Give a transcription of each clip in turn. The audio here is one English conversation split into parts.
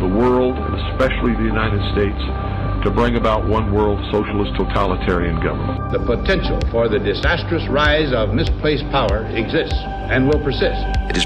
the world, and especially the United States, to bring about one world socialist totalitarian government. The potential for the disastrous rise of misplaced power exists and will persist. It has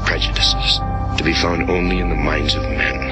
prejudices, to be found only in the minds of men.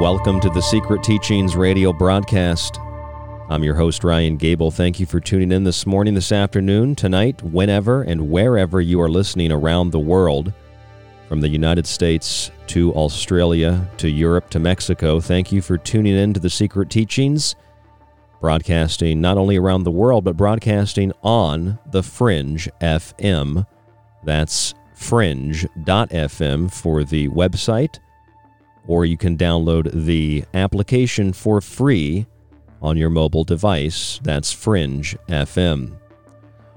Welcome to the Secret Teachings radio broadcast. I'm your host, Ryan Gable. Thank you for tuning in this morning, this afternoon, tonight, whenever and wherever you are listening around the world, from the United States to Australia to Europe to Mexico. Thank you for tuning in to the Secret Teachings, broadcasting not only around the world, but broadcasting on the Fringe FM. That's fringe.fm for the website or you can download the application for free on your mobile device. That's Fringe FM.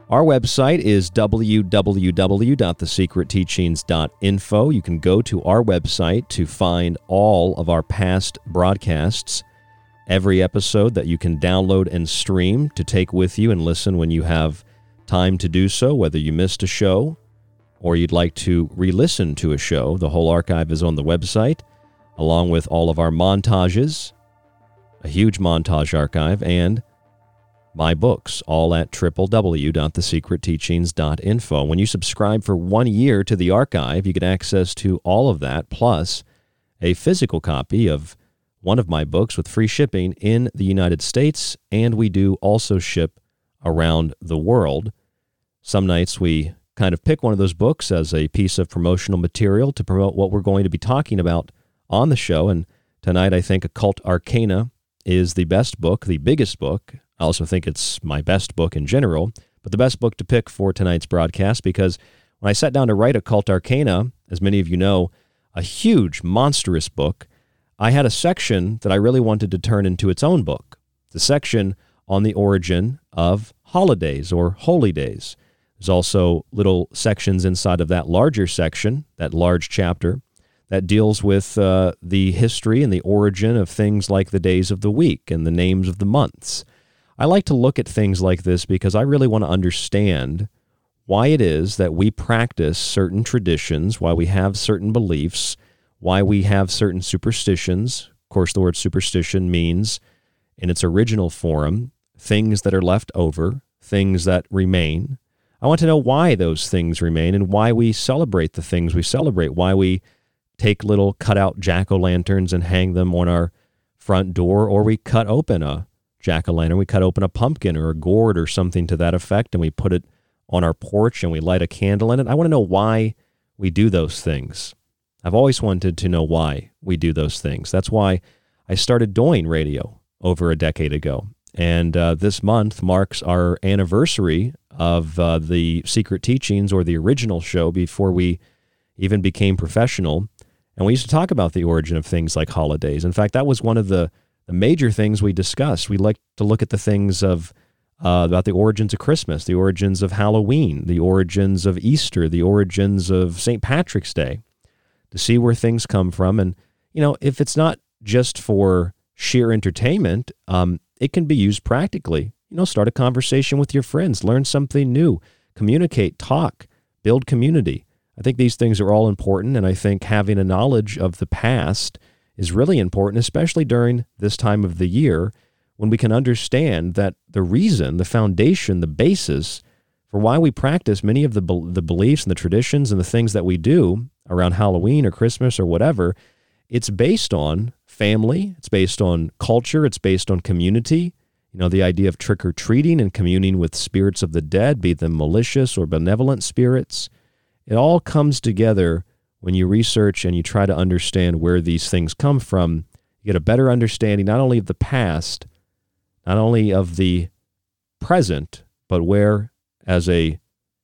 Our website is www.thesecretteachings.info. You can go to our website to find all of our past broadcasts, every episode that you can download and stream to take with you and listen when you have time to do so, whether you missed a show or you'd like to re listen to a show. The whole archive is on the website, along with all of our montages, a huge montage archive, and my books, all at www.thesecretteachings.info. When you subscribe for one year to the archive, you get access to all of that, plus a physical copy of one of my books with free shipping in the United States, and we do also ship around the world. Some nights we kind of pick one of those books as a piece of promotional material to promote what we're going to be talking about on the show. And tonight, I think Occult Arcana is the best book, the biggest book, I also think it's my best book in general, but the best book to pick for tonight's broadcast because when I sat down to write Occult Arcana, as many of you know, a huge, monstrous book, I had a section that I really wanted to turn into its own book. The section on the origin of holidays or holy days. There's also little sections inside of that larger section, that large chapter, that deals with uh, the history and the origin of things like the days of the week and the names of the months. I like to look at things like this because I really want to understand why it is that we practice certain traditions, why we have certain beliefs, why we have certain superstitions. Of course, the word superstition means, in its original form, things that are left over, things that remain. I want to know why those things remain and why we celebrate the things we celebrate, why we take little cutout jack o' lanterns and hang them on our front door, or we cut open a jack o' lantern. We cut open a pumpkin or a gourd or something to that effect, and we put it on our porch and we light a candle in it. I want to know why we do those things. I've always wanted to know why we do those things. That's why I started doing radio over a decade ago. And uh, this month marks our anniversary of uh, the Secret Teachings or the original show before we even became professional. And we used to talk about the origin of things like holidays. In fact, that was one of the the major things we discussed. We like to look at the things of uh, about the origins of Christmas, the origins of Halloween, the origins of Easter, the origins of St. Patrick's Day, to see where things come from. And you know, if it's not just for sheer entertainment, um, it can be used practically. You know, start a conversation with your friends, learn something new, communicate, talk, build community. I think these things are all important, and I think having a knowledge of the past is really important, especially during this time of the year when we can understand that the reason, the foundation, the basis for why we practice many of the, the beliefs and the traditions and the things that we do around Halloween or Christmas or whatever, it's based on family, it's based on culture, it's based on community. You know, the idea of trick or treating and communing with spirits of the dead, be them malicious or benevolent spirits. It all comes together when you research and you try to understand where these things come from, you get a better understanding not only of the past, not only of the present, but where, as a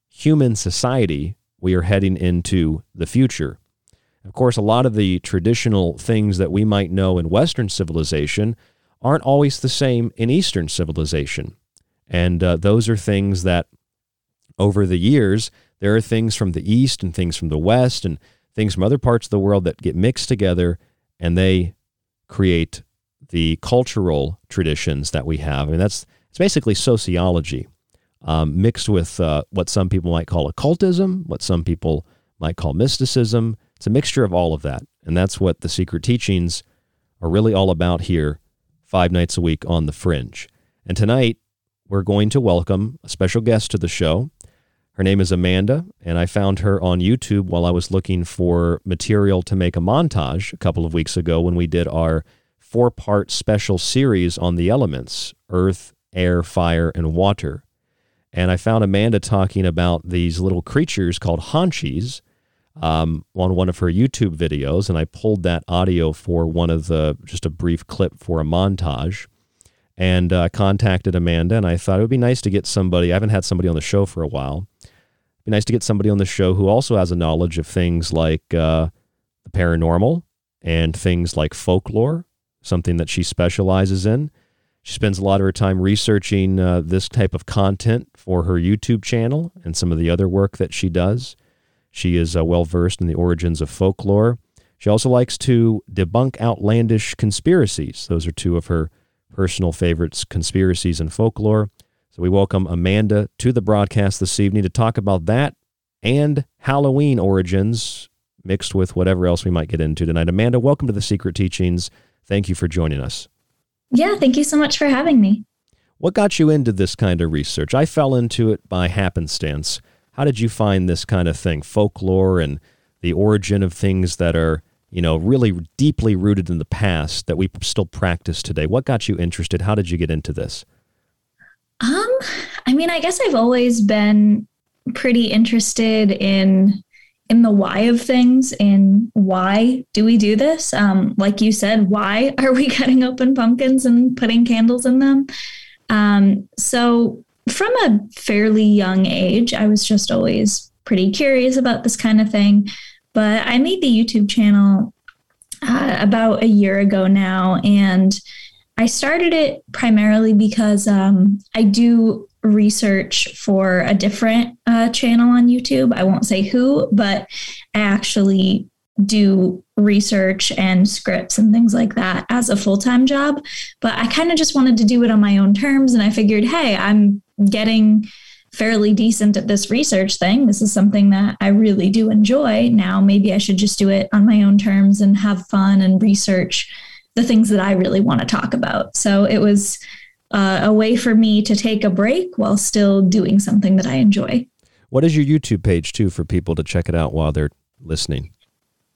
human society, we are heading into the future. Of course, a lot of the traditional things that we might know in Western civilization aren't always the same in Eastern civilization. And uh, those are things that, over the years, there are things from the East and things from the West, and things from other parts of the world that get mixed together and they create the cultural traditions that we have. I mean, that's it's basically sociology um, mixed with uh, what some people might call occultism, what some people might call mysticism. It's a mixture of all of that. And that's what the secret teachings are really all about here, five nights a week on the fringe. And tonight, we're going to welcome a special guest to the show. Her name is Amanda, and I found her on YouTube while I was looking for material to make a montage a couple of weeks ago when we did our four part special series on the elements earth, air, fire, and water. And I found Amanda talking about these little creatures called hanshis um, on one of her YouTube videos, and I pulled that audio for one of the just a brief clip for a montage and uh, contacted Amanda. And I thought it would be nice to get somebody. I haven't had somebody on the show for a while. Be nice to get somebody on the show who also has a knowledge of things like uh, the paranormal and things like folklore, something that she specializes in. She spends a lot of her time researching uh, this type of content for her YouTube channel and some of the other work that she does. She is uh, well versed in the origins of folklore. She also likes to debunk outlandish conspiracies. Those are two of her personal favorites conspiracies and folklore. So we welcome Amanda to the broadcast this evening to talk about that and Halloween origins mixed with whatever else we might get into tonight. Amanda, welcome to the Secret Teachings. Thank you for joining us. Yeah, thank you so much for having me. What got you into this kind of research? I fell into it by happenstance. How did you find this kind of thing, folklore and the origin of things that are, you know, really deeply rooted in the past that we still practice today? What got you interested? How did you get into this? Um, I mean, I guess I've always been pretty interested in in the why of things and why do we do this? Um, like you said why are we cutting open pumpkins and putting candles in them? Um, so from a fairly young age i was just always pretty curious about this kind of thing. But i made the youtube channel uh, about a year ago now and i started it primarily because um, i do research for a different uh, channel on YouTube. I won't say who, but I actually do research and scripts and things like that as a full time job. But I kind of just wanted to do it on my own terms. And I figured, hey, I'm getting fairly decent at this research thing. This is something that I really do enjoy. Now, maybe I should just do it on my own terms and have fun and research the things that I really want to talk about. So it was uh, a way for me to take a break while still doing something that I enjoy. What is your YouTube page too for people to check it out while they're listening?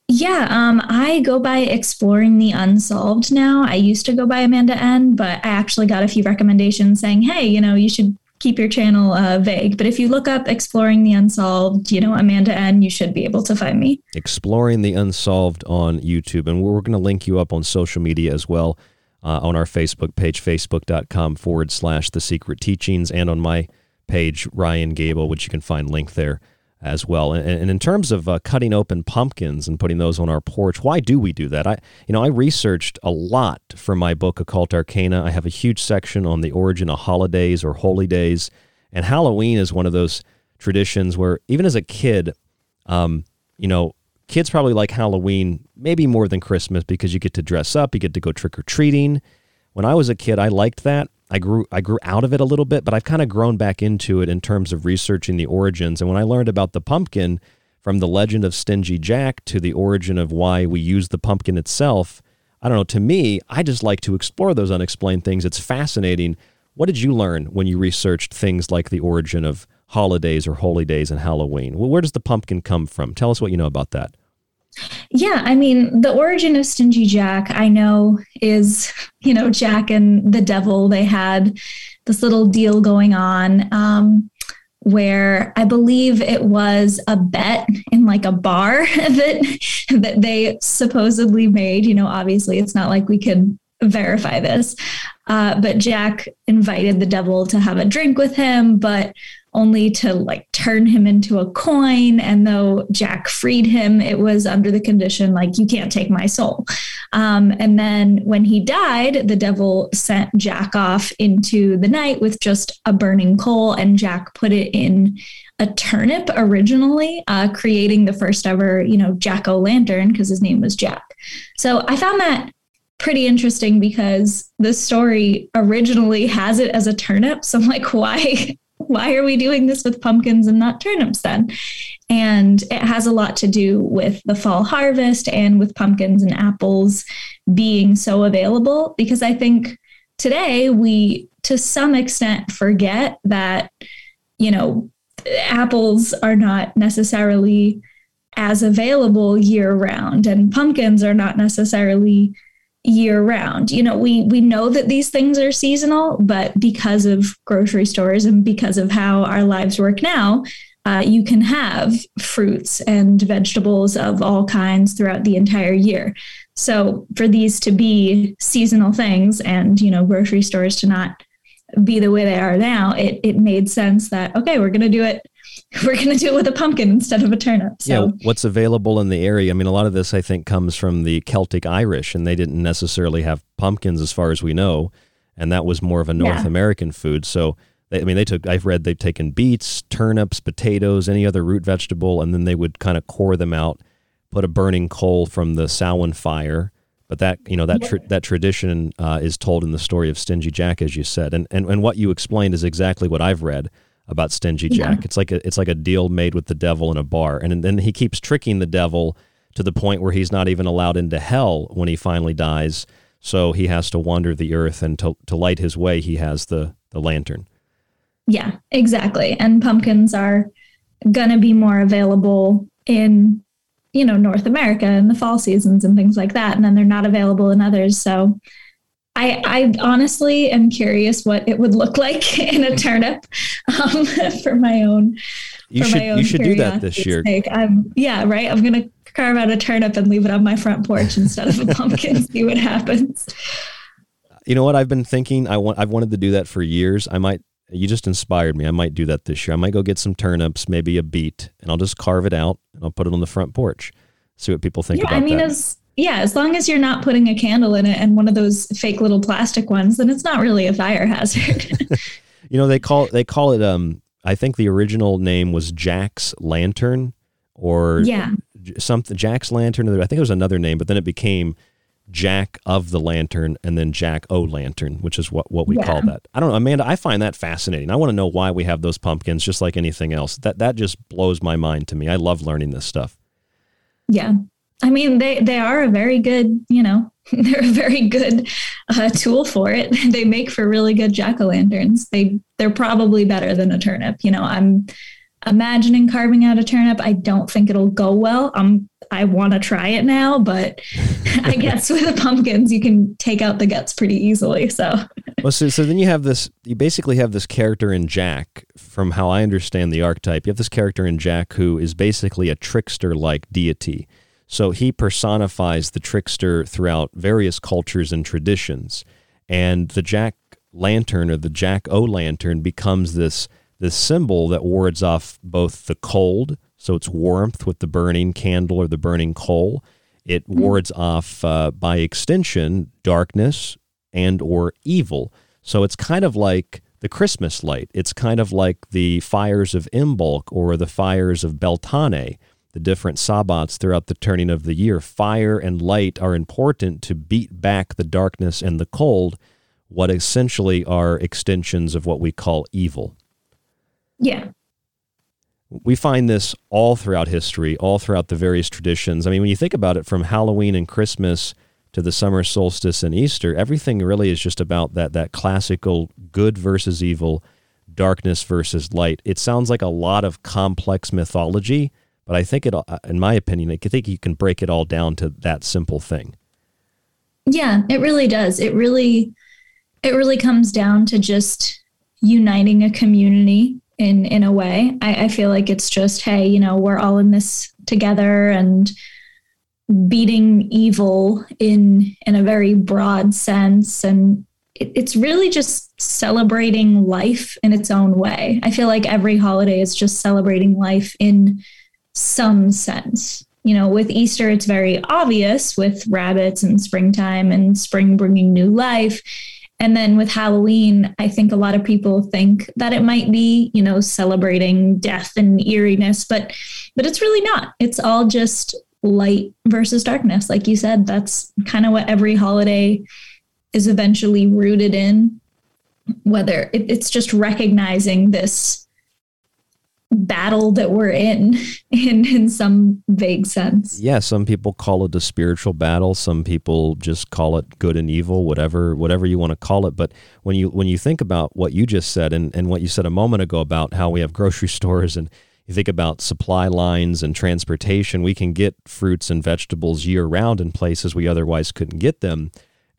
Yeah, um, I go by Exploring the Unsolved now. I used to go by Amanda N, but I actually got a few recommendations saying, hey, you know, you should keep your channel uh, vague. But if you look up Exploring the Unsolved, you know, Amanda N, you should be able to find me. Exploring the Unsolved on YouTube. And we're going to link you up on social media as well uh, on our Facebook page, facebook.com forward slash the secret teachings, and on my page, Ryan Gable, which you can find linked there as well. And, and in terms of uh, cutting open pumpkins and putting those on our porch, why do we do that? I, you know, I researched a lot for my book, Occult Arcana. I have a huge section on the origin of holidays or holy days, and Halloween is one of those traditions where even as a kid, um, you know, kids probably like Halloween maybe more than Christmas because you get to dress up, you get to go trick or treating. When I was a kid, I liked that. I grew I grew out of it a little bit, but I've kind of grown back into it in terms of researching the origins. And when I learned about the pumpkin from the legend of Stingy Jack to the origin of why we use the pumpkin itself, I don't know, to me, I just like to explore those unexplained things. It's fascinating. What did you learn when you researched things like the origin of holidays or holy days and Halloween. Well, where does the pumpkin come from? Tell us what you know about that. Yeah, I mean, the origin of Stingy Jack, I know, is, you know, Jack and the devil, they had this little deal going on um, where I believe it was a bet in like a bar that that they supposedly made. You know, obviously it's not like we could verify this. Uh, but Jack invited the devil to have a drink with him, but only to like turn him into a coin. And though Jack freed him, it was under the condition like, you can't take my soul. Um, and then when he died, the devil sent Jack off into the night with just a burning coal, and Jack put it in a turnip originally, uh, creating the first ever, you know, Jack o' lantern because his name was Jack. So I found that pretty interesting because the story originally has it as a turnip. So I'm like, why why are we doing this with pumpkins and not turnips then? And it has a lot to do with the fall harvest and with pumpkins and apples being so available because I think today we to some extent forget that you know apples are not necessarily as available year round and pumpkins are not necessarily year round. You know, we we know that these things are seasonal, but because of grocery stores and because of how our lives work now, uh, you can have fruits and vegetables of all kinds throughout the entire year. So for these to be seasonal things and you know grocery stores to not be the way they are now, it it made sense that okay, we're going to do it we're going to do it with a pumpkin instead of a turnip. So. Yeah, what's available in the area? I mean, a lot of this I think comes from the Celtic Irish, and they didn't necessarily have pumpkins as far as we know. and that was more of a North Yeah. American food. So, they, I mean, they took. I've read they've taken beets, turnips, potatoes, any other root vegetable, and then they would kind of core them out, put a burning coal from the Samhain fire. But that you know that tr- that tradition uh, is told in the story of Stingy Jack, as you said, and, and and what you explained is exactly what I've read about Stingy Yeah. Jack. It's like a it's like a deal made with the devil in a bar, and then he keeps tricking the devil to the point where he's not even allowed into hell when he finally dies. So he has to wander the earth, and to to light his way, he has the the lantern. Yeah, exactly. And pumpkins are going to be more available in, you know, North America in the fall seasons and things like that. And then they're not available in others. So I, I honestly am curious what it would look like in a turnip um, for my own. You for should my own you should do that this year. yeah, right. I'm going to carve out a turnip and leave it on my front porch instead of a pumpkin. see what happens. You know what? I've been thinking. I want. I've wanted to do that for years. I might. You just inspired me. I might do that this year. I might go get some turnips, maybe a beet, and I'll just carve it out and I'll put it on the front porch. See what people think yeah, about I mean, that. as yeah, as long as you're not putting a candle in it and one of those fake little plastic ones, then it's not really a fire hazard. You know, they call they call it. Um, I think the original name was Jack's Lantern, or Yeah. something Jack's Lantern. I think it was another name, but then it became Jack of the Lantern, and then Jack O Lantern, which is what what we Yeah. call that. I don't know, Amanda. I find that fascinating. I want to know why we have those pumpkins, just like anything else. That that just blows my mind to me. I love learning this stuff. yeah. I mean, they, they are a very good, you know, they're a very good uh, tool for it. They make for really good jack o' lanterns. They they're probably better than a turnip. You know, I'm imagining carving out a turnip. I don't think it'll go well. Um, I want to try it now, but I guess with the pumpkins, you can take out the guts pretty easily. So Well, so, so then you have this. You basically have this character in Jack, from how I understand the archetype. You have this character in Jack who is basically a trickster-like deity. So he personifies the trickster throughout various cultures and traditions, and the Jack lantern or the Jack O lantern becomes this this symbol that wards off both the cold, so it's warmth with the burning candle or the burning coal. It wards off, uh, by extension, darkness and or evil. So it's kind of like the Christmas light. It's kind of like the fires of Imbolc or the fires of Beltane, the different sabbats throughout the turning of the year. Fire and light are important to beat back the darkness and the cold, what essentially are extensions of what we call evil. yeah, We find this all throughout history, all throughout the various traditions. I mean, when you think about it, from Halloween and Christmas to the summer solstice and Easter, everything really is just about that that classical good versus evil, darkness versus light. It sounds like a lot of complex mythology, but I think it, uh, in my opinion, I think you can break it all down to that simple thing. Yeah, it really does. It really it really comes down to just uniting a community in in a way. I, I feel like it's just, hey, you know, we're all in this together and beating evil in in a very broad sense and it, it's really just celebrating life in its own way. I feel like every holiday is just celebrating life in some sense. You know, with Easter, it's very obvious with rabbits and springtime and spring bringing new life. And then with Halloween, I think a lot of people think that it might be, you know, celebrating death and eeriness, but but it's really not. It's all just light versus darkness. Like you said, that's kind of what every holiday is eventually rooted in. Whether it, it's just recognizing this battle that we're in in in some vague sense. Yeah, some people call it a spiritual battle. Some people just call it good and evil, whatever whatever you want to call it. But when you when you think about what you just said and, and what you said a moment ago about how we have grocery stores and you think about supply lines and transportation, we can get fruits and vegetables year round in places we otherwise couldn't get them.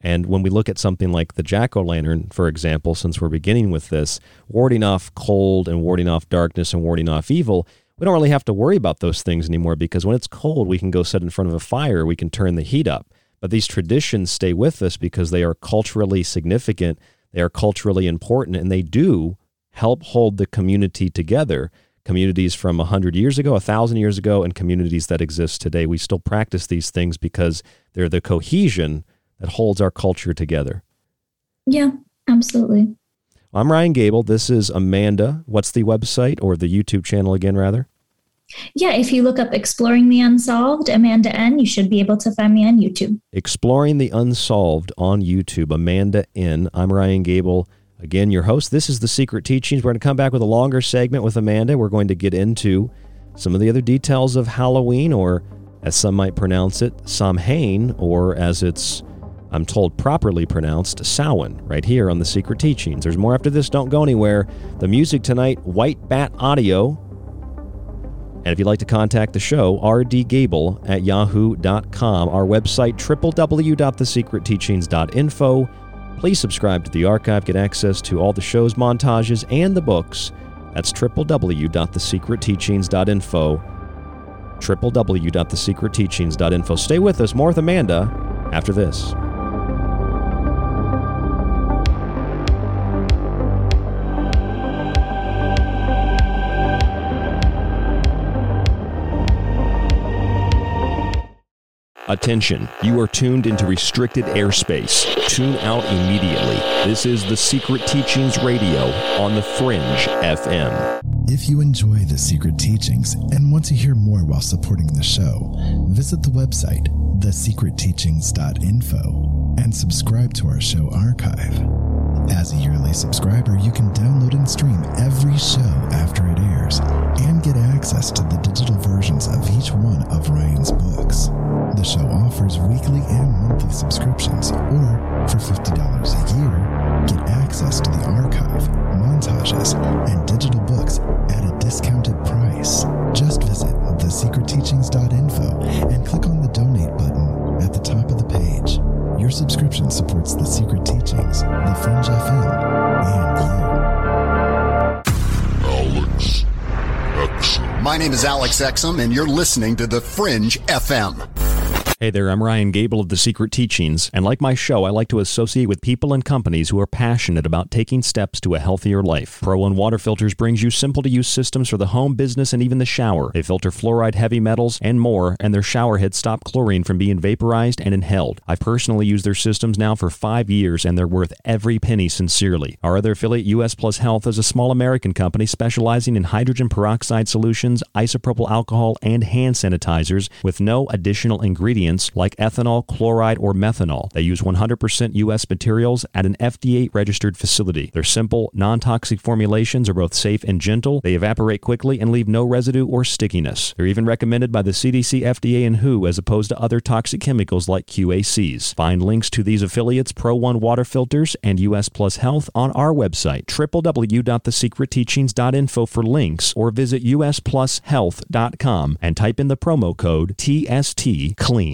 And when we look at something like the jack o' lantern, for example, since we're beginning with this, warding off cold and warding off darkness and warding off evil, we don't really have to worry about those things anymore because when it's cold, we can go sit in front of a fire, we can turn the heat up. But these traditions stay with us because they are culturally significant, they are culturally important, and they do help hold the community together. Communities from 100 years ago, 1,000 years ago, and communities that exist today. We still practice these things because they're the cohesion that holds our culture together. Yeah. Absolutely. I'm Ryan Gable. This is Amanda. What's the website or the YouTube channel again, rather? Yeah, if you look up Exploring the Unsolved, Amanda N, you should be able to find me on YouTube. Exploring the Unsolved on YouTube, Amanda N. I'm Ryan Gable. Again, your host. This is The Secret Teachings. We're going to come back with a longer segment with Amanda. We're going to get into some of the other details of Halloween, or as some might pronounce it, Samhain, or as it's, I'm told, properly pronounced, Samhain, right here on The Secret Teachings. There's more after this. Don't go anywhere. The music tonight, White Bat Audio. And if you'd like to contact the show, rdgable at yahoo.com. Our website, www.thesecretteachings.info. Please subscribe to the archive, get access to all the show's montages and the books. That's www.thesecretteachings.info. www.thesecretteachings.info. Stay with us. More with Amanda after this. Attention, you are tuned into restricted airspace. Tune out immediately. This is The Secret Teachings Radio on The Fringe FM. If you enjoy The Secret Teachings and want to hear more while supporting the show, visit the website, thesecretteachings.info, and subscribe to our show archive. As a yearly subscriber, you can download and stream every show after it airs and get access to the digital versions of each one of Ryan's books. The show offers weekly and monthly subscriptions, or for $50 a year, get access to the archive, montages, and digital books at a discounted price. Just visit thesecretteachings.info and click on Your subscription supports The Secret Teachings, The Fringe FM, and you. Alex Exum. My name is Alex Exum, and you're listening to The Fringe FM. Hey there, I'm Ryan Gable of The Secret Teachings, and like my show, I like to associate with people and companies who are passionate about taking steps to a healthier life. Pro One Water Filters brings you simple to use systems for the home, business, and even the shower. They filter fluoride, heavy metals, and more, and their shower heads stop chlorine from being vaporized and inhaled. I've personally used their systems now for five years, and they're worth every penny sincerely. Our other affiliate, US Plus Health, is a small American company specializing in hydrogen peroxide solutions, isopropyl alcohol, and hand sanitizers with no additional ingredients like ethanol, chloride, or methanol. They use 100% U.S. materials at an FDA registered facility. Their simple, non toxic formulations are both safe and gentle. They evaporate quickly and leave no residue or stickiness. They're even recommended by the CDC, FDA, and WHO as opposed to other toxic chemicals like QACs. Find links to these affiliates, Pro One Water Filters, and US Plus Health on our website, www.thesecretteachings.info for links, or visit usplushealth.com and type in the promo code TST CLEAN.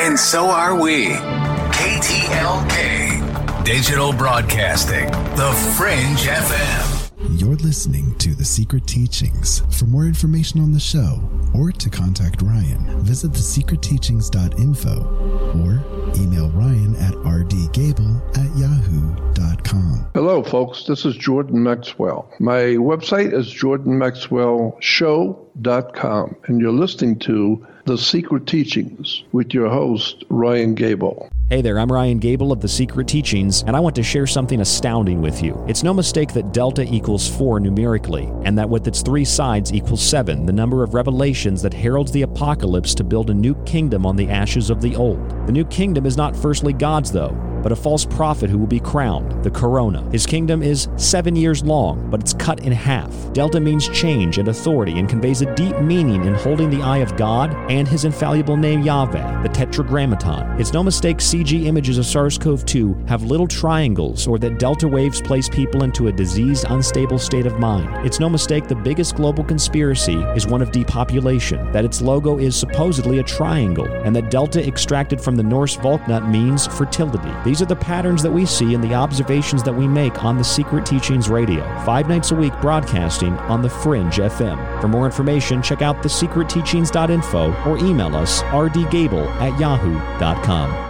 And so are we. KTLK, Digital Broadcasting, The Fringe FM. You're listening to The Secret Teachings. For more information on the show or to contact Ryan, visit thesecretteachings.info or email Ryan at rdgable at yahoo.com. Hello, folks. This is Jordan Maxwell. My website is jordanmaxwellshow.com, and you're listening to The Secret Teachings with your host, Ryan Gable. Hey there, I'm Ryan Gable of The Secret Teachings, and I want to share something astounding with you. It's no mistake that delta equals 4 numerically, and that with its three sides equals 7, the number of revelations that heralds the apocalypse to build a new kingdom on the ashes of the old. The new kingdom is not firstly God's, though, but a false prophet who will be crowned, the corona. His kingdom is seven years long, but it's cut in half. Delta means change and authority and conveys a deep meaning in holding the eye of God and his infallible name Yahweh. Tetragrammaton. It's no mistake CG images of SARS CoV 2 have little triangles or that delta waves place people into a diseased, unstable state of mind. It's no mistake the biggest global conspiracy is one of depopulation, that its logo is supposedly a triangle, and that delta extracted from the Norse Valknut means fertility. These are the patterns that we see in the observations that we make on the Secret Teachings Radio, five nights a week broadcasting on the Fringe FM. For more information, check out thesecretteachings.info or email us rdgable at yahoo.com.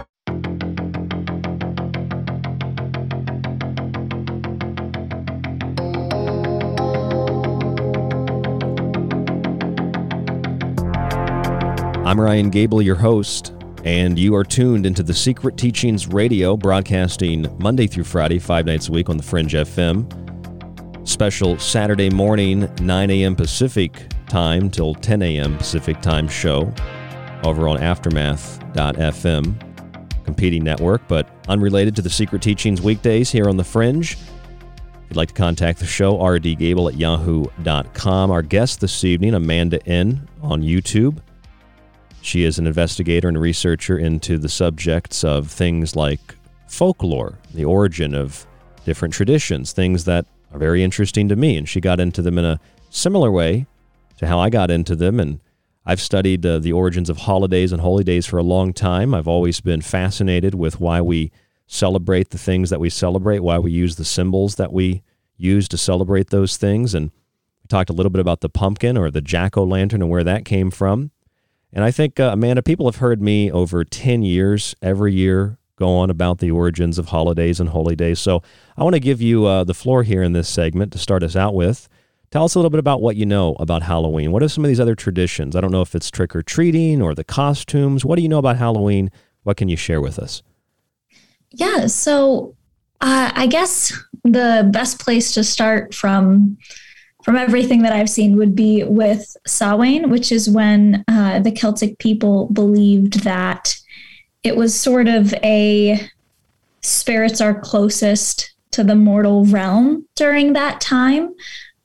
I'm Ryan Gable, your host, and you are tuned into the Secret Teachings Radio, broadcasting Monday through Friday, five nights a week on the Fringe FM. Special Saturday morning, 9 a.m. Pacific time till 10 a.m. Pacific time show over on Aftermath.fm, competing network, but unrelated to the Secret Teachings weekdays here on the Fringe. If you'd like to contact the show, rdgable at yahoo.com. Our guest this evening, Amanda N. on YouTube. She is an investigator and researcher into the subjects of things like folklore, the origin of different traditions, things that are very interesting to me. And she got into them in a similar way to how I got into them. And I've studied uh, the origins of holidays and holy days for a long time. I've always been fascinated with why we celebrate the things that we celebrate, why we use the symbols that we use to celebrate those things. And we talked a little bit about the pumpkin or the jack o' lantern and where that came from. And I think, uh, Amanda, people have heard me over 10 years every year go on about the origins of holidays and holy days. So I want to give you uh, the floor here in this segment to start us out with. Tell us a little bit about what you know about Halloween. What are some of these other traditions? I don't know if it's trick or treating or the costumes. What do you know about Halloween? What can you share with us? Yeah, so uh, I guess the best place to start from from everything that I've seen would be with Samhain, which is when uh, the Celtic people believed that it was sort of a spirits are closest to the mortal realm during that time.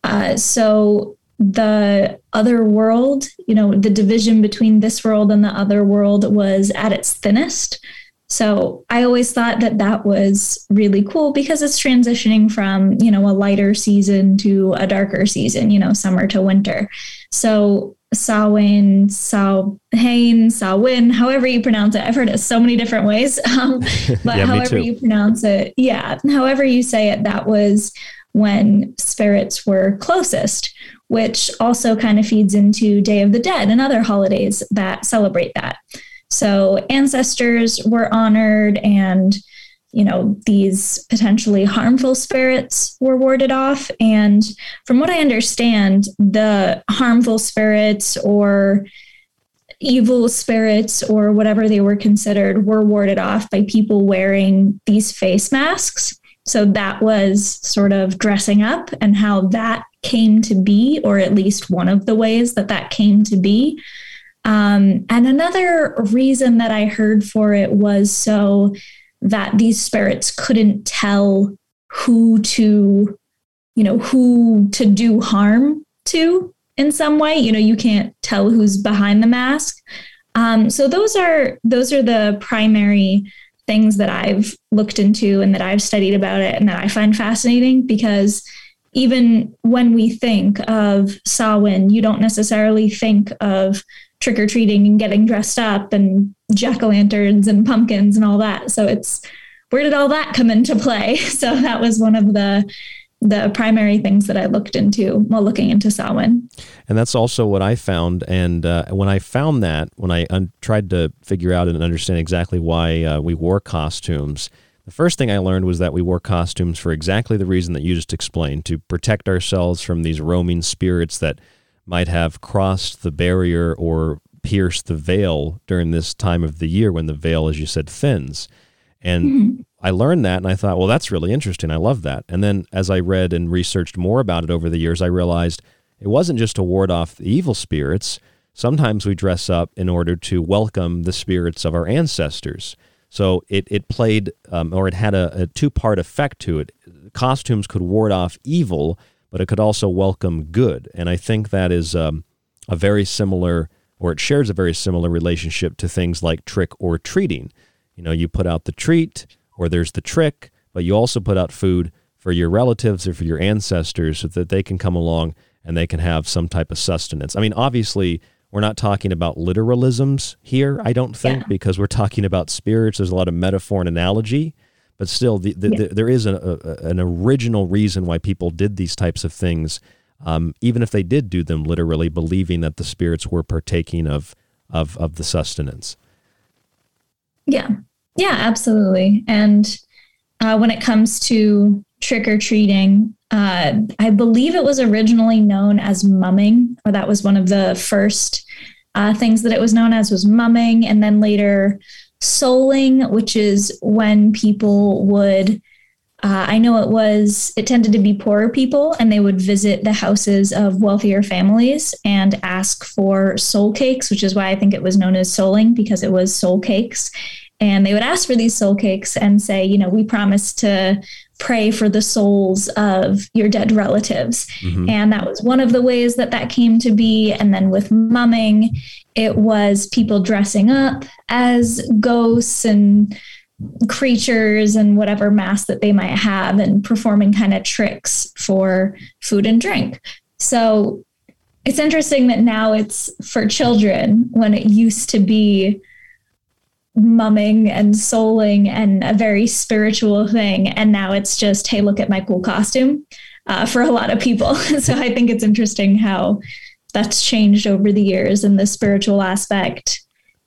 Uh, so the other world, you know, the division between this world and the other world was at its thinnest. So I always thought that that was really cool because it's transitioning from, you know, a lighter season to a darker season, you know, summer to winter. So Samhain, Samhain, Samhain, however you pronounce it. I've heard it so many different ways. Um, but yeah, however you pronounce it, yeah, however you say it, that was when spirits were closest, which also kind of feeds into Day of the Dead and other holidays that celebrate that. So ancestors were honored and you know these potentially harmful spirits were warded off and from what i understand the harmful spirits or evil spirits or whatever they were considered were warded off by people wearing these face masks so that was sort of dressing up and how that came to be or at least one of the ways that that came to be um, and another reason that I heard for it was so that these spirits couldn't tell who to, you know, who to do harm to in some way. You know, you can't tell who's behind the mask. Um, so those are those are the primary things that I've looked into and that I've studied about it and that I find fascinating because even when we think of Samhain, you don't necessarily think of trick or treating and getting dressed up and jack o' lanterns and pumpkins and all that. So it's where did all that come into play? So that was one of the the primary things that I looked into while looking into Samhain. And that's also what I found. And uh, when I found that, when I un- tried to figure out and understand exactly why uh, we wore costumes, the first thing I learned was that we wore costumes for exactly the reason that you just explained to protect ourselves from these roaming spirits that might have crossed the barrier or pierced the veil during this time of the year when the veil, as you said, thins. And mm-hmm. I learned that and I thought, well, that's really interesting. I love that. And then as I read and researched more about it over the years, I realized it wasn't just to ward off the evil spirits. Sometimes we dress up in order to welcome the spirits of our ancestors. So it, it played, um, or it had a, a two part effect to it. Costumes could ward off evil, but it could also welcome good. And I think that is um, a very similar or it shares a very similar relationship to things like trick or treating. You know, you put out the treat or there's the trick, but you also put out food for your relatives or for your ancestors so that they can come along and they can have some type of sustenance. I mean, obviously, we're not talking about literalisms here, I don't think, yeah. because we're talking about spirits. There's a lot of metaphor and analogy, but still, the, the, yeah. the, there is a, a, an original reason why people did these types of things, um, even if they did do them literally, believing that the spirits were partaking of of of the sustenance. Yeah, yeah, absolutely. And uh, when it comes to trick or treating, uh, I believe it was originally known as mumming, or that was one of the first uh, things that it was known as was mumming, and then later souling, which is when people would. Uh, I know it was, it tended to be poorer people, and they would visit the houses of wealthier families and ask for soul cakes, which is why I think it was known as souling because it was soul cakes. And they would ask for these soul cakes and say, you know, we promise to pray for the souls of your dead relatives. Mm-hmm. And that was one of the ways that that came to be. And then with mumming, it was people dressing up as ghosts and creatures and whatever mask that they might have and performing kind of tricks for food and drink. So it's interesting that now it's for children when it used to be mumming and souling and a very spiritual thing. And now it's just, hey, look at my cool costume uh, for a lot of people. so I think it's interesting how that's changed over the years and the spiritual aspect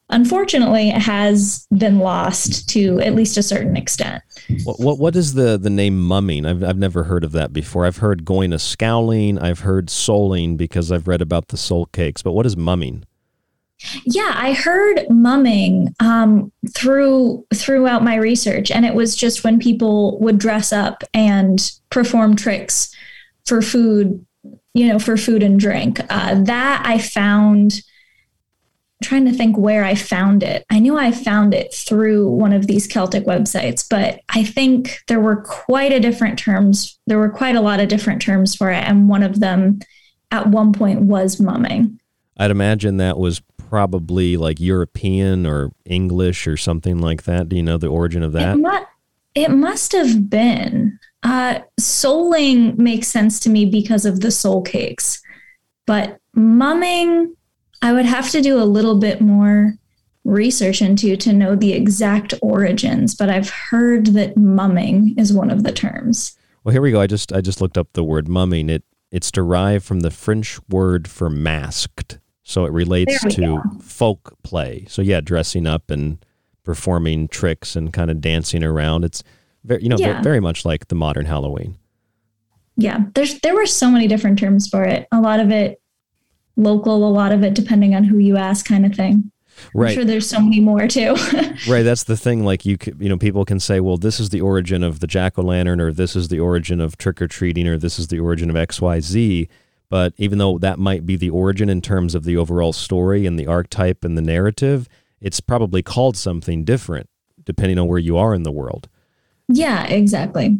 unfortunately has been lost to at least a certain extent. What what, what is the the name mumming? I've I've never heard of that before. I've heard going to scowling, I've heard souling because I've read about the soul cakes, but what is mumming? Yeah, I heard mumming um, through throughout my research, and it was just when people would dress up and perform tricks for food, you know, for food and drink. Uh, that I found. Trying to think where I found it. I knew I found it through one of these Celtic websites, but I think there were quite a different terms. There were quite a lot of different terms for it, and one of them at one point was mumming. I'd imagine that was probably like European or English or something like that. Do you know the origin of that? It, mu- it must have been. Uh, souling makes sense to me because of the soul cakes, but mumming, I would have to do a little bit more research into to know the exact origins. But I've heard that mumming is one of the terms. Well, here we go. I just I just looked up the word mumming. It it's derived from the French word for masked. So it relates to go. folk play. So yeah, dressing up and performing tricks and kind of dancing around. It's very, you know, yeah. very much like the modern Halloween. Yeah, there's there were so many different terms for it. A lot of it local, a lot of it depending on who you ask, kind of thing. Right. I'm sure there's so many more too. right. That's the thing. Like you, you know, people can say, well, this is the origin of the jack o' lantern, or this is the origin of trick or treating, or this is the origin of X, Y, Z. But even though that might be the origin in terms of the overall story and the archetype and the narrative, it's probably called something different depending on where you are in the world. Yeah, exactly.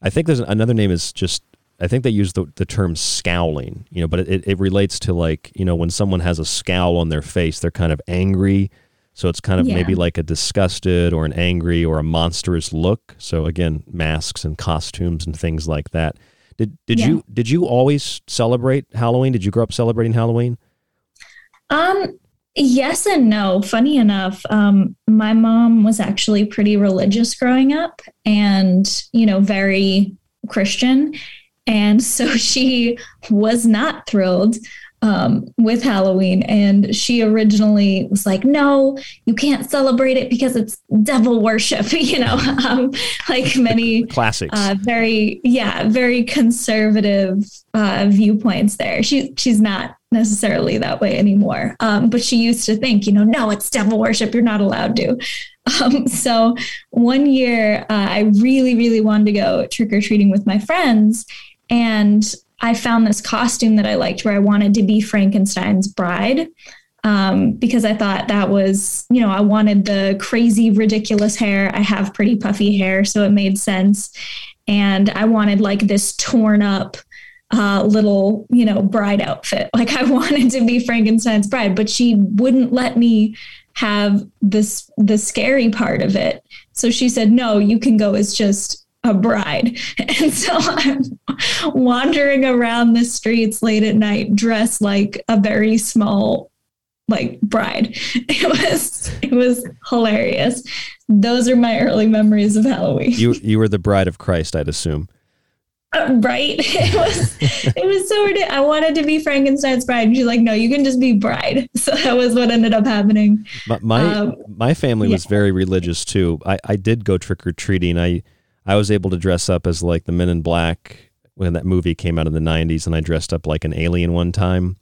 I think there's another name is just I think they use the, the term scowling, you know, but it, it relates to like, you know, when someone has a scowl on their face, they're kind of angry. So it's kind of yeah. maybe like a disgusted or an angry or a monstrous look. So again, masks and costumes and things like that. Did did yeah. you did you always celebrate Halloween? Did you grow up celebrating Halloween? Um yes and no. Funny enough, um my mom was actually pretty religious growing up and, you know, very Christian. And so she was not thrilled um, with Halloween. And she originally was like, no, you can't celebrate it because it's devil worship, you know, um, like many classics, uh, very, yeah, very conservative uh, viewpoints there. She, she's not necessarily that way anymore. Um, but she used to think, you know, no, it's devil worship. You're not allowed to. Um, so one year, uh, I really, really wanted to go trick or treating with my friends. And I found this costume that I liked where I wanted to be Frankenstein's bride. Um, because I thought that was, you know, I wanted the crazy, ridiculous hair. I have pretty puffy hair, so it made sense. And I wanted like this torn up uh, little, you know, bride outfit. Like I wanted to be Frankenstein's bride, but she wouldn't let me have this the scary part of it. So she said, "No, you can go as just a bride." And so I'm wandering around the streets late at night dressed like a very small like bride. It was it was hilarious. Those are my early memories of Halloween. You you were the bride of Christ, I'd assume. Uh, right? It was it was so ridiculous. I wanted to be Frankenstein's bride, and she's like, "No, you can just be bride." So that was what ended up happening. But my um, my family yeah. was very religious too. I I did go trick or treating. I I was able to dress up as like the Men in Black when that movie came out in the '90s, and I dressed up like an alien one time.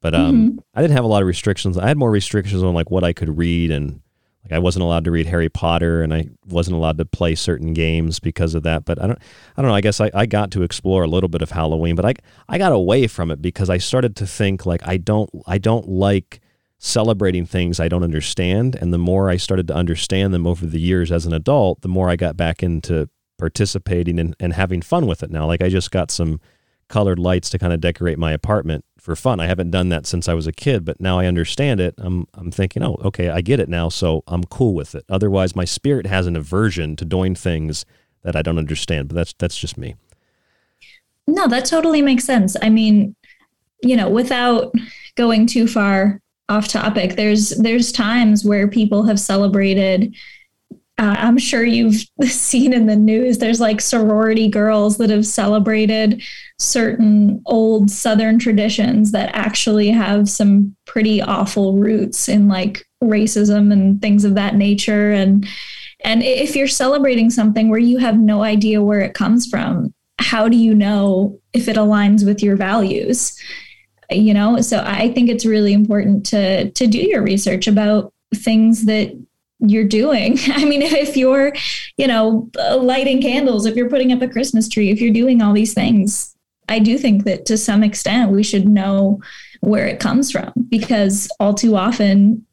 But um, mm-hmm. I didn't have a lot of restrictions. I had more restrictions on like what I could read and like I wasn't allowed to read Harry Potter and I wasn't allowed to play certain games because of that. But I don't I don't know. I guess I, I got to explore a little bit of Halloween, but I I got away from it because I started to think like I don't I don't like celebrating things I don't understand. And the more I started to understand them over the years as an adult, the more I got back into participating and, and having fun with it now. Like I just got some colored lights to kind of decorate my apartment for fun. I haven't done that since I was a kid, but now I understand it. I'm I'm thinking, "Oh, okay, I get it now, so I'm cool with it." Otherwise, my spirit has an aversion to doing things that I don't understand, but that's that's just me. No, that totally makes sense. I mean, you know, without going too far off topic, there's there's times where people have celebrated uh, I'm sure you've seen in the news, there's like sorority girls that have celebrated certain old Southern traditions that actually have some pretty awful roots in like racism and things of that nature. And and if you're celebrating something where you have no idea where it comes from, how do you know if it aligns with your values? You know, so I think it's really important to to do your research about things that you're doing. I mean, if, you're, you know, lighting candles, if you're putting up a Christmas tree, if you're doing all these things, I do think that to some extent we should know where it comes from because all too often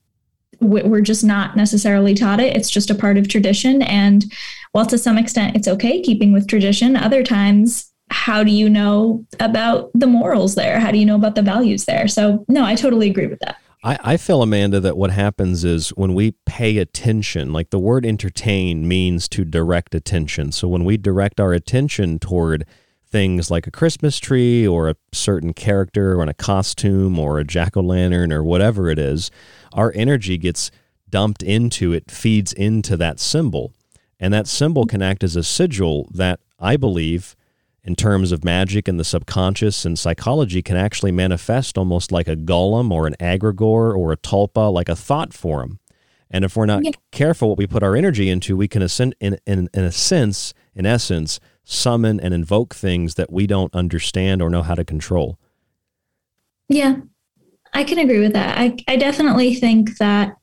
we're just not necessarily taught it. It's just a part of tradition. And while to some extent it's okay keeping with tradition, other times, how do you know about the morals there? How do you know about the values there? So, no, I totally agree with that. I, I feel, Amanda, that what happens is when we pay attention, like the word entertain means to direct attention. So when we direct our attention toward things like a Christmas tree or a certain character or a costume or a jack o' lantern or whatever it is, our energy gets dumped into it, feeds into that symbol. And that symbol can act as a sigil that I believe in terms of magic and the subconscious and psychology can actually manifest almost like a golem or an egregore or a tulpa, like a thought form. And if we're not yeah. careful what we put our energy into, we can, in, in, in a sense, in essence, summon and invoke things that we don't understand or know how to control. Yeah, I can agree with that. I, I definitely think that,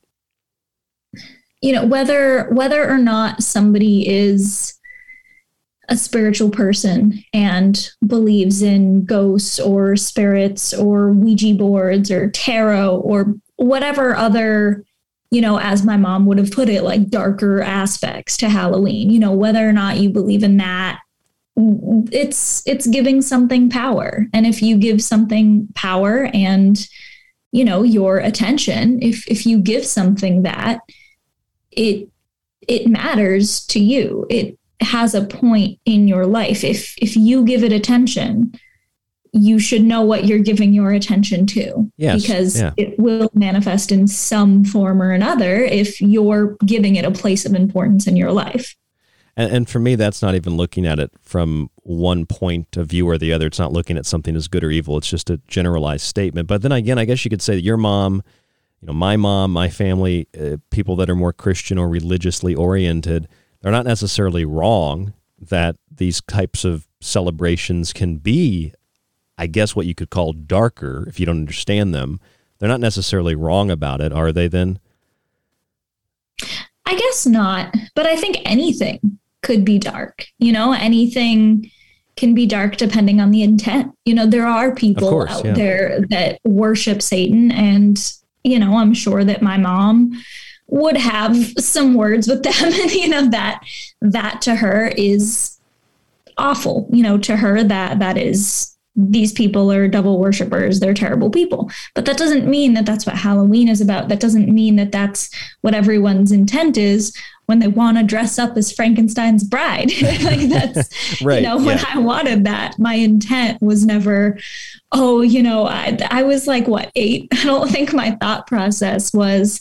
you know, whether whether or not somebody is a spiritual person and believes in ghosts or spirits or Ouija boards or tarot or whatever other, you know, as my mom would have put it, like darker aspects to Halloween, you know, whether or not you believe in that it's it's giving something power. And if you give something power and you know your attention if if you give something that it it matters to you. It has a point in your life. If if you give it attention you should know what you're giving your attention to. Yes, because yeah. it will manifest in some form or another if you're giving it a place of importance in your life. And, and for me that's not even looking at it from one point of view or the other. It's not looking at something as good or evil. It's just a generalized statement. But then again i guess you could say that your mom you know my mom my family uh, people that are more christian or religiously oriented they're not necessarily wrong that these types of celebrations can be, I guess, what you could call darker if you don't understand them. They're not necessarily wrong about it, are they then? I guess not. But I think anything could be dark. You know, anything can be dark depending on the intent. You know, there are people course, out yeah. there that worship Satan. And, you know, I'm sure that my mom would have some words with them. And you know that that to her is awful you know to her that that is these people are devil worshippers they're terrible people. But that doesn't mean that that's what halloween is about. That doesn't mean that that's what everyone's intent is when they want to dress up as frankenstein's bride. Like that's right, you know when i wanted that my intent was never oh you know I, I was like what eight? I don't think my thought process was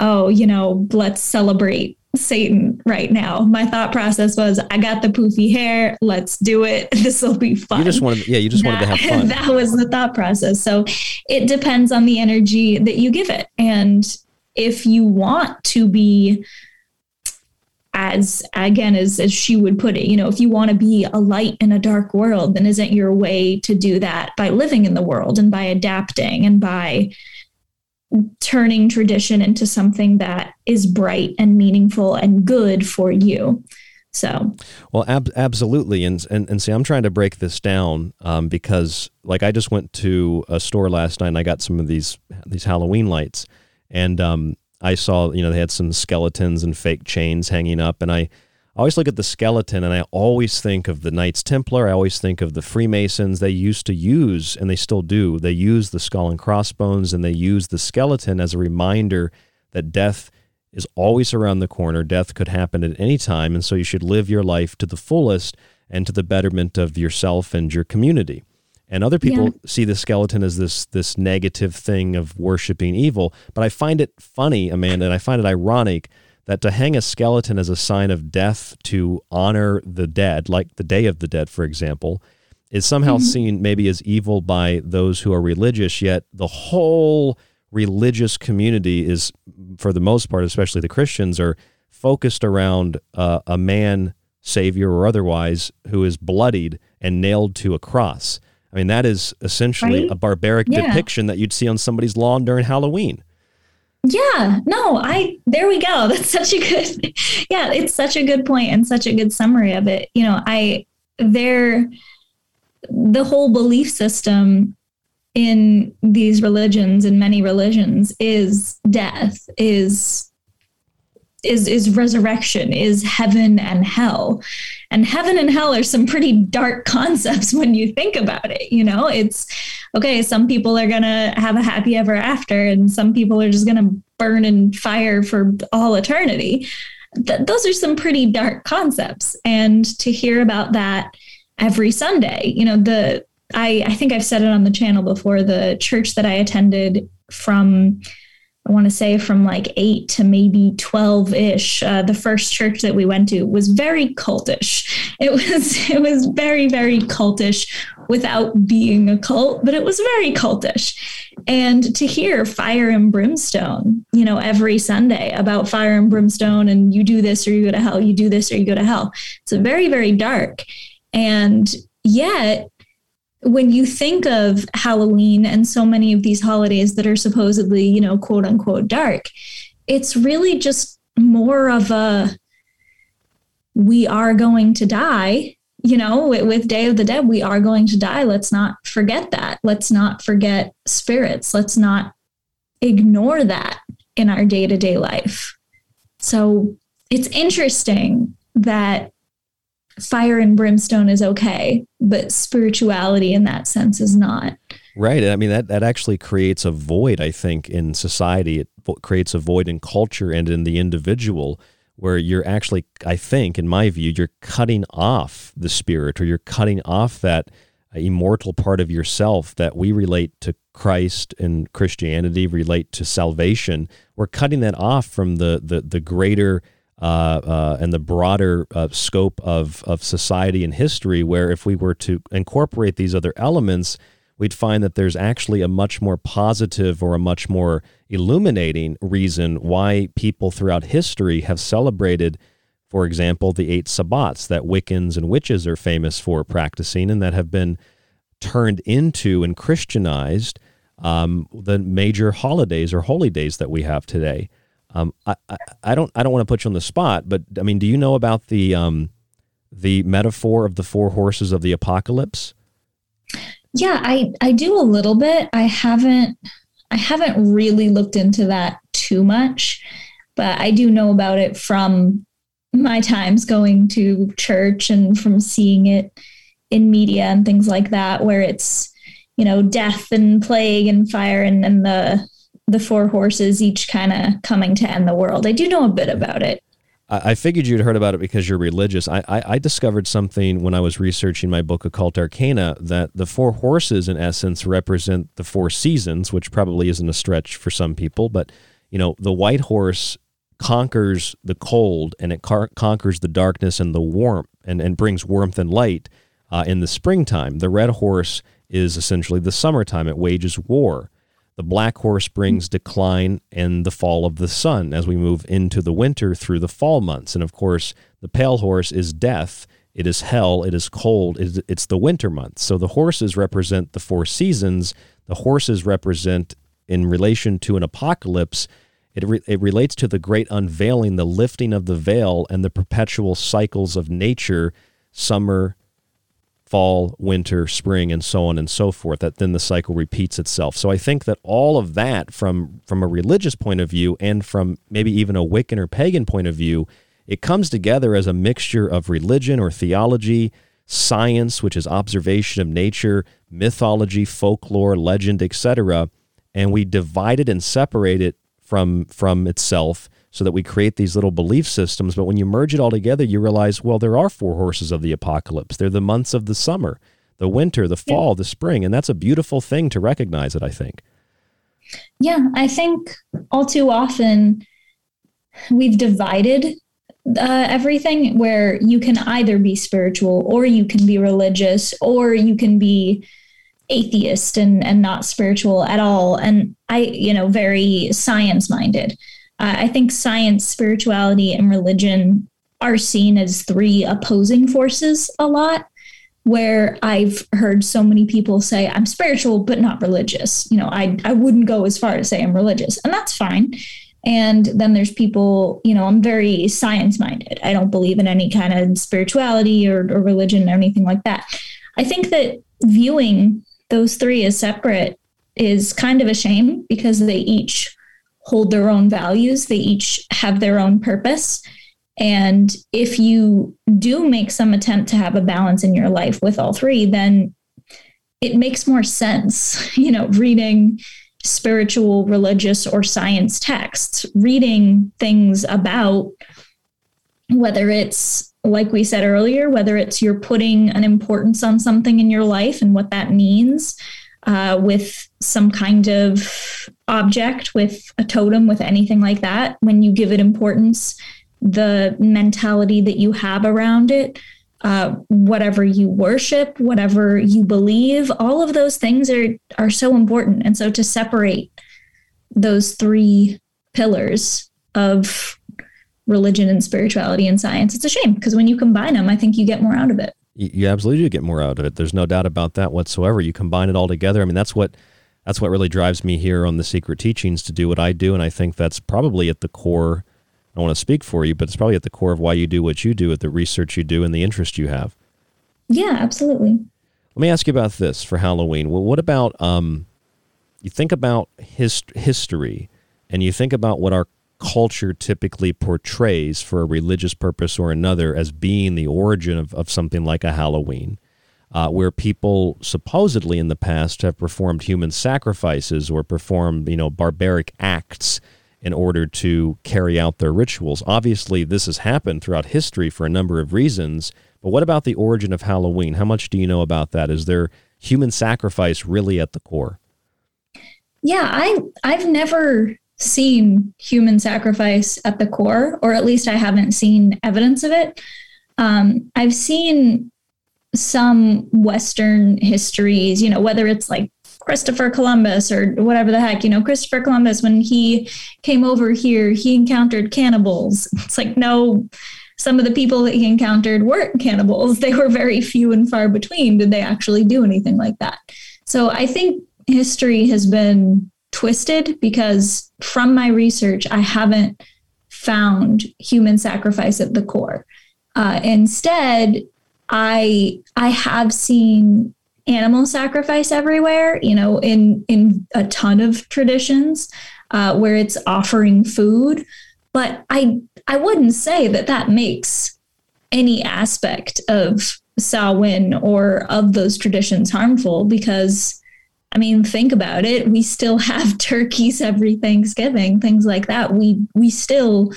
oh you know let's celebrate Satan right now. My thought process was, I got the poofy hair. Let's do it. This will be fun. You just wanted, yeah, you just that, wanted to have fun. That was the thought process. So it depends on the energy that you give it. And if you want to be as again as, as she would put it you know if you want to be a light in a dark world then isn't your way to do that by living in the world and by adapting and by turning tradition into something that is bright and meaningful and good for you. So, well, ab- absolutely, and, and and see, I'm trying to break this down um, because, like, I just went to a store last night and I got some of these these Halloween lights, and um, I saw, you know, they had some skeletons and fake chains hanging up, and I I always look at the skeleton and I always think of the Knights Templar. I always think of the Freemasons. They used to use, and they still do, they use the skull and crossbones and they use the skeleton as a reminder that death is always around the corner. Death could happen at any time. And so you should live your life to the fullest and to the betterment of yourself and your community. And other people yeah. see the skeleton as this this negative thing of worshiping evil. But I find it funny, Amanda, and I find it ironic that to hang a skeleton as a sign of death to honor the dead, like the Day of the Dead, for example, is somehow mm-hmm. seen maybe as evil by those who are religious, yet the whole religious community is, for the most part, especially the Christians, are focused around uh, a man, savior or otherwise, who is bloodied and nailed to a cross. I mean, that is essentially right? a barbaric yeah. depiction that you'd see on somebody's lawn during Halloween. Yeah, no, I there we go. That's such a good yeah, it's such a good point and such a good summary of it. You know, I there the whole belief system in these religions in many religions is death is is is resurrection is heaven and hell and heaven and hell are some pretty dark concepts when you think about it you know it's okay some people are going to have a happy ever after and some people are just going to burn in fire for all eternity Th- those are some pretty dark concepts and to hear about that every sunday you know the I, I think I've said it on the channel before. The church that I attended from I want to say from like eight to maybe 12 ish. Uh, the first church that we went to was very cultish. It was, it was very, very cultish without being a cult, but it was very cultish. And to hear fire and brimstone, you know, every Sunday about fire and brimstone and you do this or you go to hell, you do this or you go to hell. It's very, very dark. And yet when you think of Halloween and so many of these holidays that are supposedly, you know, quote unquote dark, it's really just more of a we are going to die. You know, with, Day of the Dead, we are going to die. Let's not forget that. Let's not forget spirits. Let's not ignore that in our day to day life. So it's interesting that fire and brimstone is okay, but spirituality in that sense is not. Right. I mean, that, that actually creates a void, I think, in society. It creates a void in culture and in the individual where you're actually, I think, in my view, you're cutting off the spirit or you're cutting off that immortal part of yourself that we relate to Christ and Christianity, relate to salvation. We're cutting that off from the, the, the greater uh, uh, and the broader uh, scope of, of society and history, where if we were to incorporate these other elements, we'd find that there's actually a much more positive or a much more illuminating reason why people throughout history have celebrated, for example, the eight Sabbats that Wiccans and witches are famous for practicing and that have been turned into and Christianized um, the major holidays or holy days that we have today. Um, I, I, I don't I don't want to put you on the spot, but I mean, do you know about the um, the metaphor of the four horses of the apocalypse? Yeah, I I do a little bit. I haven't I haven't really looked into that too much, but I do know about it from my times going to church and from seeing it in media and things like that, where it's, you know, death and plague and fire and, and the the four horses each kind of coming to end the world. I do know a bit about it. I figured you'd heard about it because you're religious. I, I, I, discovered something when I was researching my book, Occult Arcana, that the four horses, in essence, represent the four seasons, which probably isn't a stretch for some people. But, you know, the white horse conquers the cold and it car- conquers the darkness and the warmth and, and brings warmth and light uh, in the springtime. The red horse is essentially the summertime, it wages war. The black horse brings mm-hmm. decline and the fall of the sun as we move into the winter through the fall months. And of course, the pale horse is death. It is hell. It is cold. It's the winter months. So the horses represent the four seasons. The horses represent, in relation to an apocalypse, it, re- it relates to the great unveiling, the lifting of the veil, and the perpetual cycles of nature summer, fall, winter, spring, and so on and so forth, that then the cycle repeats itself. So I think that all of that from from a religious point of view and from maybe even a Wiccan or pagan point of view, it comes together as a mixture of religion or theology, science, which is observation of nature, mythology, folklore, legend, etc. And we divide it and separate it from from itself so that we create these little belief systems. But when you merge it all together, you realize, well, there are four horses of the apocalypse. They're the months of the summer, the winter, the fall, yeah. the spring. And that's a beautiful thing to recognize it, I think. Yeah, I think all too often we've divided uh, everything where you can either be spiritual or you can be religious or you can be atheist and, and not spiritual at all. And I, you know, very science minded. Uh, I think science, spirituality, and religion are seen as three opposing forces a lot. Where I've heard so many people say, I'm spiritual, but not religious. You know, I, I wouldn't go as far as say I'm religious, and that's fine. And then there's people, you know, I'm very science minded. I don't believe in any kind of spirituality or, or religion or anything like that. I think that viewing those three as separate is kind of a shame because they each hold their own values, they each have their own purpose. And if you do make some attempt to have a balance in your life with all three, then it makes more sense, you know, reading spiritual, religious, or science texts, reading things about whether it's like we said earlier, whether it's you're putting an importance on something in your life and what that means, uh, with some kind of object, with a totem, with anything like that, when you give it importance, the mentality that you have around it, uh, whatever you worship, whatever you believe, all of those things are are so important. And so to separate those three pillars of religion and spirituality and science, it's a shame because when you combine them, I think you get more out of it you absolutely do get more out of it. There's no doubt about that whatsoever. You combine it all together. I mean, that's what that's what really drives me here on the Secret Teachings to do what I do, and I think that's probably at the core. I don't want to speak for you, but it's probably at the core of why you do what you do, at the research you do, and the interest you have. Yeah, absolutely. Let me ask you about this for Halloween. Well, what about um, you think about his, history, and you think about what our culture typically portrays for a religious purpose or another as being the origin of, of something like a Halloween, uh, where people supposedly in the past have performed human sacrifices or performed, you know, barbaric acts in order to carry out their rituals. Obviously, this has happened throughout history for a number of reasons. But what about the origin of Halloween? How much do you know about that? Is there human sacrifice really at the core? Yeah, I I've never seen human sacrifice at the core, or at least I haven't seen evidence of it. Um, I've seen some Western histories, you know, whether it's like Christopher Columbus or whatever the heck, you know, Christopher Columbus, when he came over here, he encountered cannibals. It's like, no, some of the people that he encountered weren't cannibals. They were very few and far between. Did they actually do anything like that? So I think history has been twisted because from my research, I haven't found human sacrifice at the core. Uh, instead, I I have seen animal sacrifice everywhere. You know, in in a ton of traditions uh, where it's offering food, but I I wouldn't say that that makes any aspect of Samhain or of those traditions harmful because I mean, think about it. We still have turkeys every Thanksgiving, things like that. We we still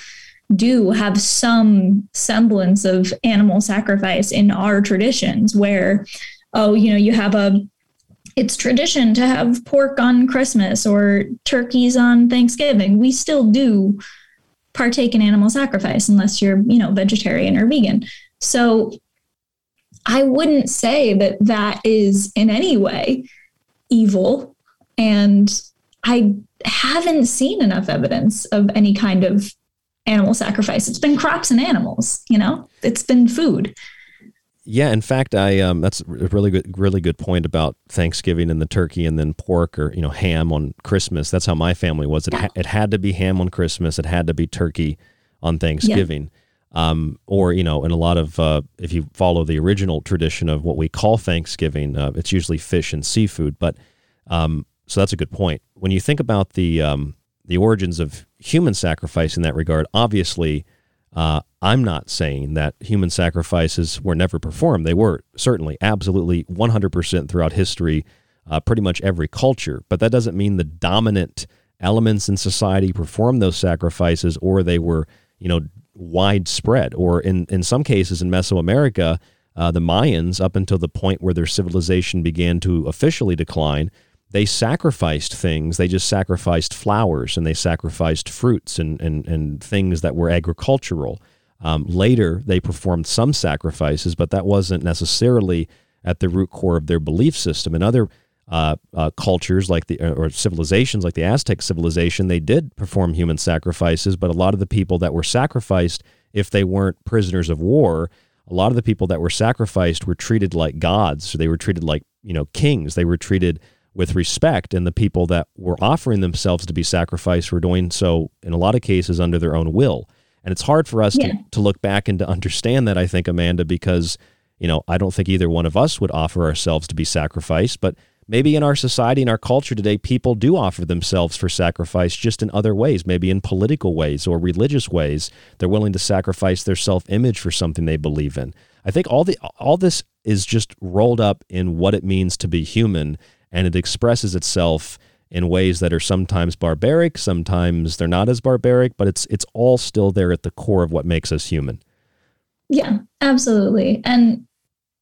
do have some semblance of animal sacrifice in our traditions where oh, you know, you have a it's tradition to have pork on Christmas or turkeys on Thanksgiving. We still do partake in animal sacrifice unless you're, you know, vegetarian or vegan. So I wouldn't say that that is in any way evil. And I haven't seen enough evidence of any kind of animal sacrifice. It's been crops and animals, you know, it's been food. Yeah, in fact, I um, that's a really good, really good point about Thanksgiving and the turkey, and then pork or you know ham on Christmas. That's how my family was. It ha- it had to be ham on Christmas. It had to be turkey on Thanksgiving. Yeah. Um, or you know, in a lot of uh, if you follow the original tradition of what we call Thanksgiving, uh, it's usually fish and seafood. But um, so that's a good point. When you think about the um, the origins of human sacrifice in that regard, obviously uh, I'm not saying that human sacrifices were never performed. They were certainly, absolutely, 100% throughout history, uh, pretty much every culture. But that doesn't mean the dominant elements in society performed those sacrifices or they were, you know, widespread. Or in, in some cases in Mesoamerica, uh, the Mayans, up until the point where their civilization began to officially decline, they sacrificed things. They just sacrificed flowers and they sacrificed fruits and, and, and things that were agricultural. Um, later, they performed some sacrifices, but that wasn't necessarily at the root core of their belief system. In other uh, uh, cultures, like the or civilizations, like the Aztec civilization, they did perform human sacrifices, but a lot of the people that were sacrificed, if they weren't prisoners of war, a lot of the people that were sacrificed were treated like gods. So they were treated like you know kings. They were treated with respect, and the people that were offering themselves to be sacrificed were doing so in a lot of cases under their own will. And it's hard for us yeah. to, to look back and to understand that, I think, Amanda, because, you know, I don't think either one of us would offer ourselves to be sacrificed, but maybe in our society, in our culture today, people do offer themselves for sacrifice just in other ways, maybe in political ways or religious ways. They're willing to sacrifice their self image for something they believe in. I think all the all this is just rolled up in what it means to be human and it expresses itself in ways that are sometimes barbaric, sometimes they're not as barbaric, but it's it's all still there at the core of what makes us human. Yeah, absolutely. And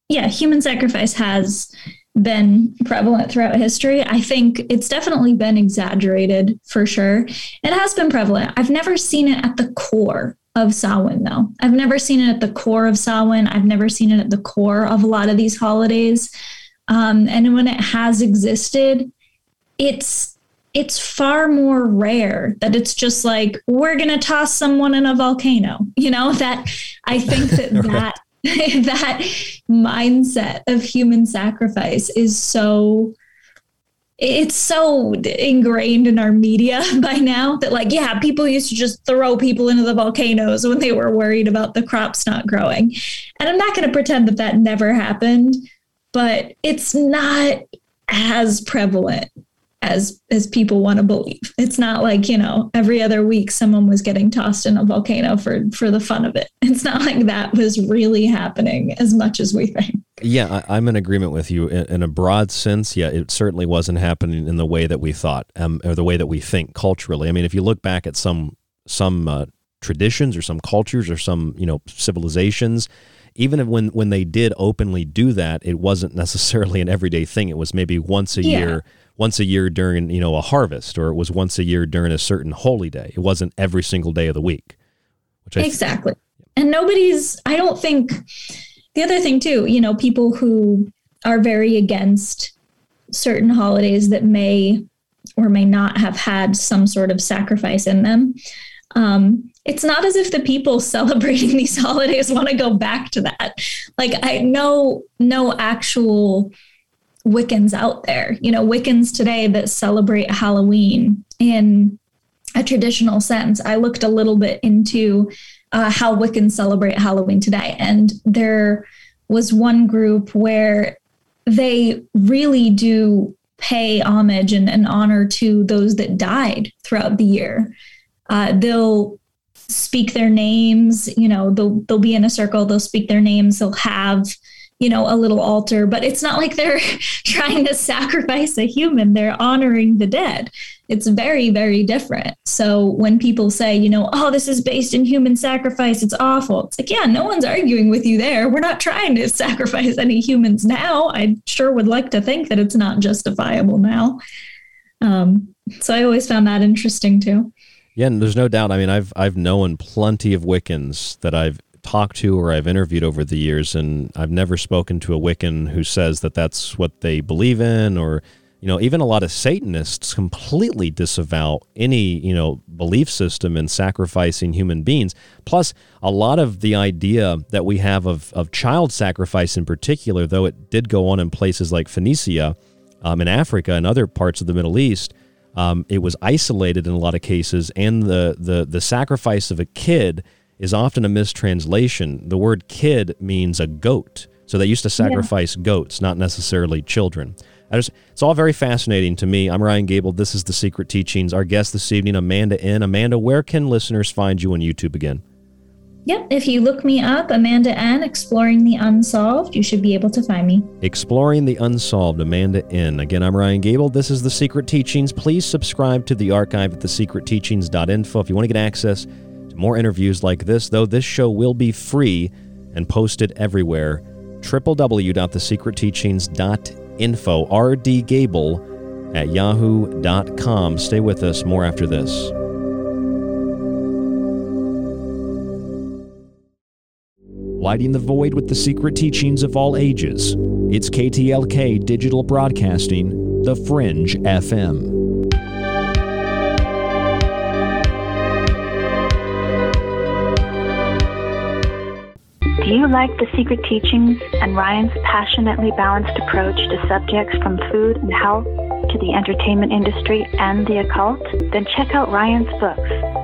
yeah, human sacrifice has been prevalent throughout history. I think it's definitely been exaggerated for sure. It has been prevalent. I've never seen it at the core of Samhain, though. I've never seen it at the core of Samhain. I've never seen it at the core of a lot of these holidays. Um, and when it has existed, it's it's far more rare that it's just like we're going to toss someone in a volcano. You know that I think that that that mindset of human sacrifice is so it's so ingrained in our media by now that like yeah people used to just throw people into the volcanoes when they were worried about the crops not growing and i'm not going to pretend that that never happened but it's not as prevalent as as people want to believe. It's not like, you know, every other week someone was getting tossed in a volcano for for the fun of it. It's not like that was really happening as much as we think. Yeah, I, am in agreement with you in, in, a broad sense. Yeah, it certainly wasn't happening in the way that we thought, um, or the way that we think culturally. I mean, if you look back at some some uh, traditions or some cultures or some you know civilizations, even when when they did openly do that, it wasn't necessarily an everyday thing. It was maybe once a yeah. year, once a year during you know a harvest, or it was once a year during a certain holy day. It wasn't every single day of the week. Which exactly, th- and nobody's. I don't think the other thing too. You know, people who are very against certain holidays that may or may not have had some sort of sacrifice in them. Um, it's not as if the people celebrating these holidays want to go back to that. Like I know no actual Wiccans out there. You know, Wiccans today that celebrate Halloween in a traditional sense. I looked a little bit into uh, how Wiccans celebrate Halloween today, and there was one group where they really do pay homage and, and honor to those that died throughout the year. Uh, they'll speak their names. You know, they'll they'll be in a circle. They'll speak their names. They'll have you know, a little altar, but it's not like they're trying to sacrifice a human. They're honoring the dead. It's very, very different. So when people say, you know, oh, this is based in human sacrifice, it's awful. It's like, yeah, no one's arguing with you there. We're not trying to sacrifice any humans now. I sure would like to think that it's not justifiable now. Um, so I always found that interesting too. Yeah, and there's no doubt. I mean, I've I've known plenty of Wiccans that I've talked to or I've interviewed over the years, and I've never spoken to a Wiccan who says that that's what they believe in, or you know, even a lot of Satanists completely disavow any you know belief system in sacrificing human beings. Plus, a lot of the idea that we have of of child sacrifice in particular, though it did go on in places like Phoenicia, um, in Africa, and other parts of the Middle East. Um, it was isolated in a lot of cases, and the, the the sacrifice of a kid is often a mistranslation. The word kid means a goat. So they used to sacrifice yeah. goats, not necessarily children. Just, it's all very fascinating to me. I'm Ryan Gable. This is The Secret Teachings. Our guest this evening, Amanda M. Amanda, where can listeners find you on YouTube again? Yep. If you look me up, Amanda M, Exploring the Unsolved, you should be able to find me. Exploring the Unsolved, Amanda M. Again, I'm Ryan Gable. This is The Secret Teachings. Please subscribe to the archive at thesecretteachings.info if you want to get access to more interviews like this, though this show will be free and posted everywhere. www.thesecretteachings.info. RD Gable at yahoo.com. Stay with us. More after this. Lighting the void with the secret teachings of all ages. It's KTLK Digital Broadcasting, The Fringe FM. Do you like the secret teachings and Ryan's passionately balanced approach to subjects from food and health to the entertainment industry and the occult? Then check out Ryan's books,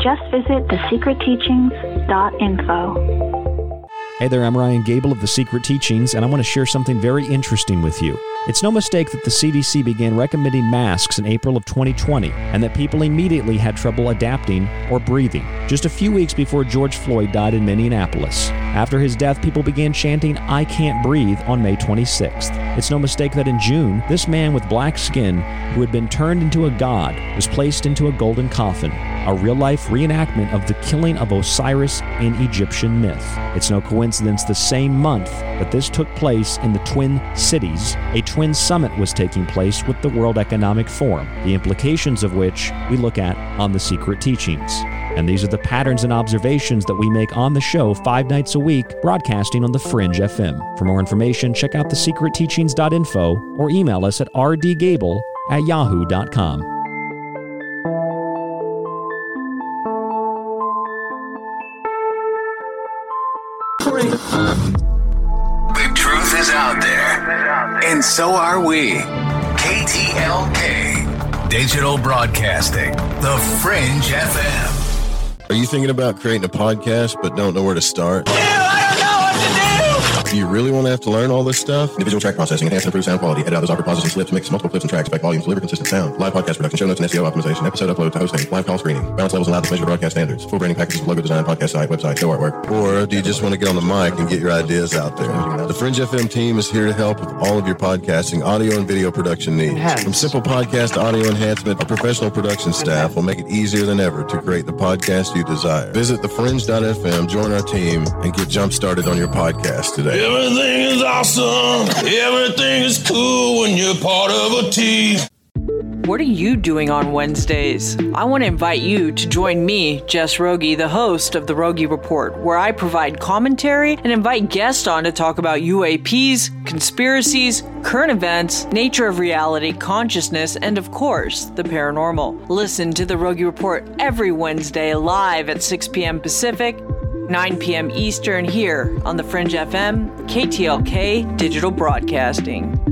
Just visit thesecretteachings.info. Hey there, I'm Ryan Gable of The Secret Teachings, and I want to share something very interesting with you. It's no mistake that the CDC began recommending masks in April of 2020 and that people immediately had trouble adapting or breathing, just a few weeks before George Floyd died in Minneapolis. After his death, people began chanting, I can't breathe on May 26th. It's no mistake that in June, this man with black skin, who had been turned into a god, was placed into a golden coffin, a real life reenactment of the killing of Osiris in Egyptian myth. It's no coincidence the same month that this took place in the Twin Cities, a Twin Summit was taking place with the World Economic Forum, the implications of which we look at on The Secret Teachings. And these are the patterns and observations that we make on the show five nights a week, broadcasting on The Fringe FM. For more information, check out thesecretteachings.info or email us at rdgable at yahoo.com. and so are we. KTLK, Digital Broadcasting, The Fringe FM. Are you thinking about creating a podcast but don't know where to start? Do you really want to have to learn all this stuff? Individual track processing, enhance and improve sound quality, edit out those awkward pauses and slips, mix multiple clips and tracks, effect volumes, deliver consistent sound, live podcast production, show notes and SEO optimization, episode upload to hosting, live call screening, balance levels and loudness measure broadcast standards, full branding packages, logo design, podcast site, website, show artwork. Or do you just want to get on the mic and get your ideas out there? The Fringe FM team is here to help with all of your podcasting, audio and video production needs. From simple podcast audio enhancement, our professional production staff will make it easier than ever to create the podcast you desire. Visit thefringe.fm, join our team, and get jump started on your podcast today. Everything is awesome. Everything is cool when you're part of a team. What are you doing on Wednesdays? I want to invite you to join me, Jess Rogie, the host of The Rogie Report, where I provide commentary and invite guests on to talk about UAPs, conspiracies, current events, nature of reality, consciousness, and of course, the paranormal. Listen to The Rogie Report every Wednesday live at 6 p.m. Pacific, 9 p.m. Eastern here on the Fringe FM, KTLK Digital Broadcasting.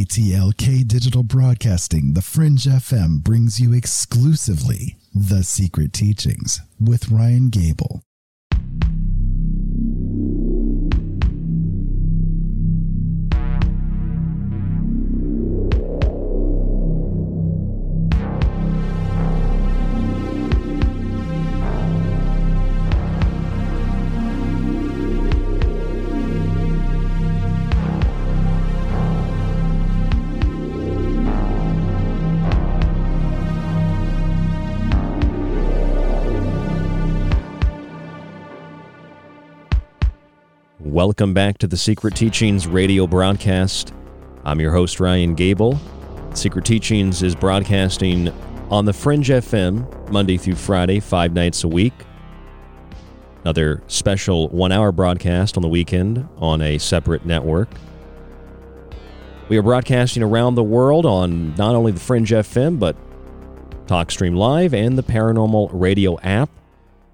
KTLK Digital Broadcasting, The Fringe FM brings you exclusively The Secret Teachings with Ryan Gable. Welcome back to the Secret Teachings radio broadcast. I'm your host, Ryan Gable. Secret Teachings is broadcasting on the Fringe FM Monday through Friday, five nights a week. Another special one hour broadcast on the weekend on a separate network. We are broadcasting around the world on not only the Fringe FM, but TalkStream Live and the Paranormal Radio app.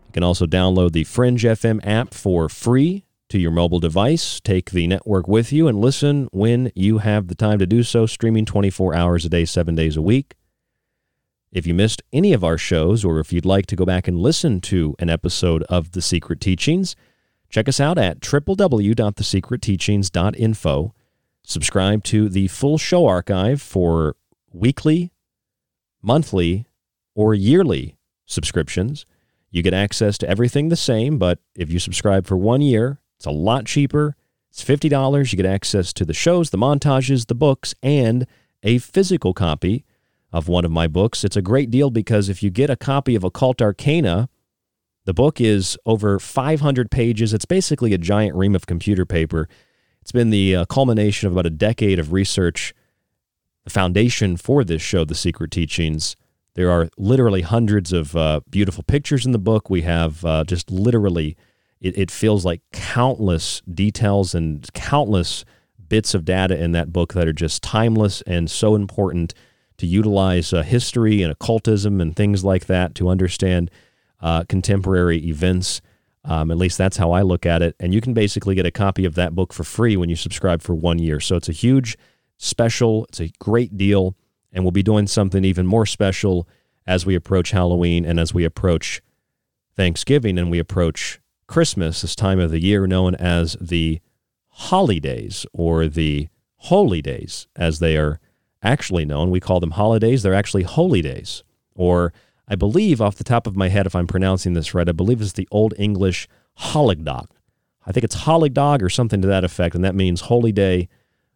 You can also download the Fringe FM app for free to your mobile device. Take the network with you and listen when you have the time to do so, streaming 24 hours a day, seven days a week. If you missed any of our shows, or if you'd like to go back and listen to an episode of The Secret Teachings, check us out at www.thesecretteachings.info. Subscribe to the full show archive for weekly, monthly, or yearly subscriptions. You get access to everything the same, but if you subscribe for one year, it's a lot cheaper. It's $50. You get access to the shows, the montages, the books, and a physical copy of one of my books. It's a great deal because if you get a copy of Occult Arcana, the book is over 500 pages. It's basically a giant ream of computer paper. It's been the uh, culmination of about a decade of research, the foundation for this show, The Secret Teachings. There are literally hundreds of uh, beautiful pictures in the book. We have uh, just literally it, it feels like countless details and countless bits of data in that book that are just timeless and so important to utilize uh, history and occultism and things like that to understand uh, contemporary events. Um, at least that's how I look at it. And you can basically get a copy of that book for free when you subscribe for one year. So it's a huge special, it's a great deal. And we'll be doing something even more special as we approach Halloween and as we approach Thanksgiving and we approach Christmas, this time of the year known as the holidays or the holy days, as they are actually known. We call them holidays. They're actually holy days. Or I believe, off the top of my head, if I'm pronouncing this right, I believe it's the Old English Holigdog. I think it's Holigdog or something to that effect, and that means holy day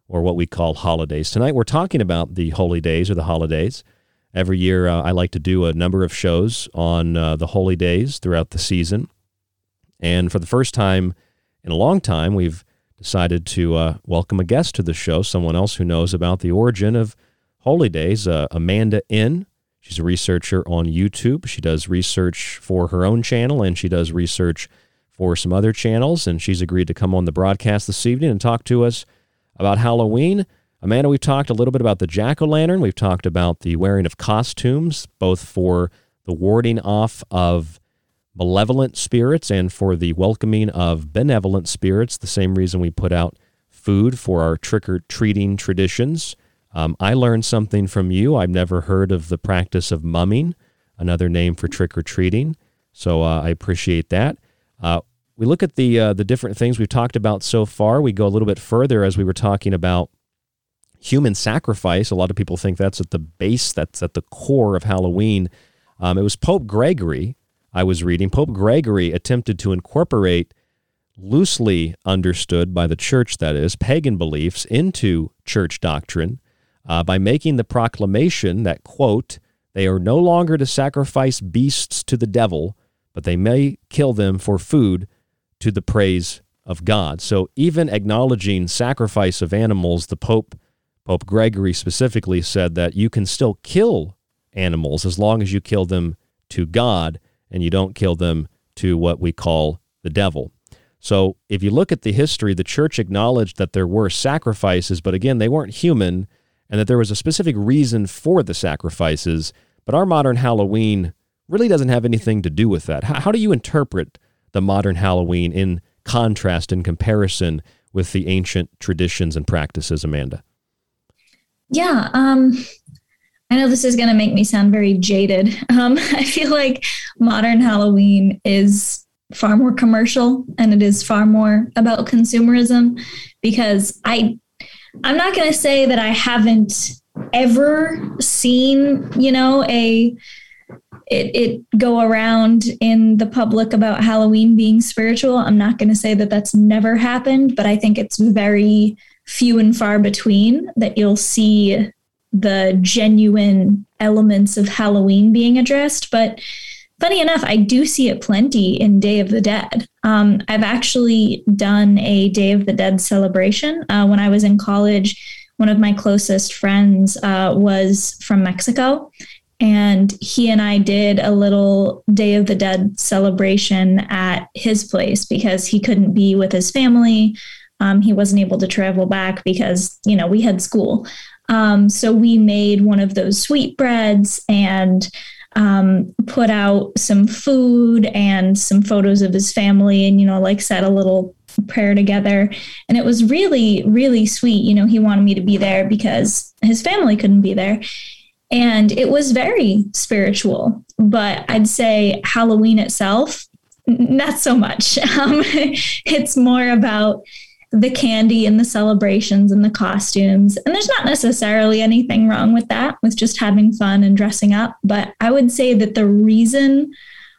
or what we call holidays. Tonight we're talking about the holy days or the holidays. Every year uh, I like to do a number of shows on uh, the holy days throughout the season. And for the first time in a long time, we've decided to uh, welcome a guest to the show, someone else who knows about the origin of holy days, uh, Amanda M. She's a researcher on YouTube. She does research for her own channel and she does research for some other channels, and she's agreed to come on the broadcast this evening and talk to us about Halloween. Amanda, we've talked a little bit about the jack o' lantern. We've talked about the wearing of costumes, both for the warding off of malevolent spirits and for the welcoming of benevolent spirits, the same reason we put out food for our trick or treating traditions. Um, I learned something from you. I've never heard of the practice of mumming, another name for trick or treating. So uh, I appreciate that. Uh, we look at the uh, the different things we've talked about so far. We go a little bit further as we were talking about human sacrifice. A lot of people think that's at the base, that's at the core of Halloween. Um, it was Pope Gregory I was reading. Pope Gregory attempted to incorporate loosely understood by the church, that is, pagan beliefs into church doctrine uh, by making the proclamation that, quote, they are no longer to sacrifice beasts to the devil, but they may kill them for food to the praise of God. So even acknowledging sacrifice of animals, the Pope, Pope Gregory specifically said that you can still kill animals as long as you kill them to God and you don't kill them to what we call the devil. So if you look at the history, the church acknowledged that there were sacrifices, but again, they weren't human and that there was a specific reason for the sacrifices. But our modern Halloween really doesn't have anything to do with that. How, how do you interpret the modern Halloween in contrast and comparison with the ancient traditions and practices, Amanda? Yeah, um, I know this is going to make me sound very jaded. Um, I feel like modern Halloween is far more commercial and it is far more about consumerism because I I'm not going to say that I haven't ever seen, you know, a it, it go around in the public about Halloween being spiritual. I'm not going to say that that's never happened, but I think it's very few and far between that you'll see the genuine elements of Halloween being addressed. But funny enough, I do see it plenty in Day of the Dead. Um, I've actually done a Day of the Dead celebration. Uh, when I was in college, one of my closest friends uh, was from Mexico. And he and I did a little Day of the Dead celebration at his place because he couldn't be with his family. Um, he wasn't able to travel back because, you know, we had school. Um, so we made one of those sweetbreads and um, put out some food and some photos of his family and, you know, like said a little prayer together. And it was really, really sweet. You know, he wanted me to be there because his family couldn't be there. And it was very spiritual. But I'd say Halloween itself, not so much. Um, it's more about the candy and the celebrations and the costumes. And there's not necessarily anything wrong with that, with just having fun and dressing up. But I would say that the reason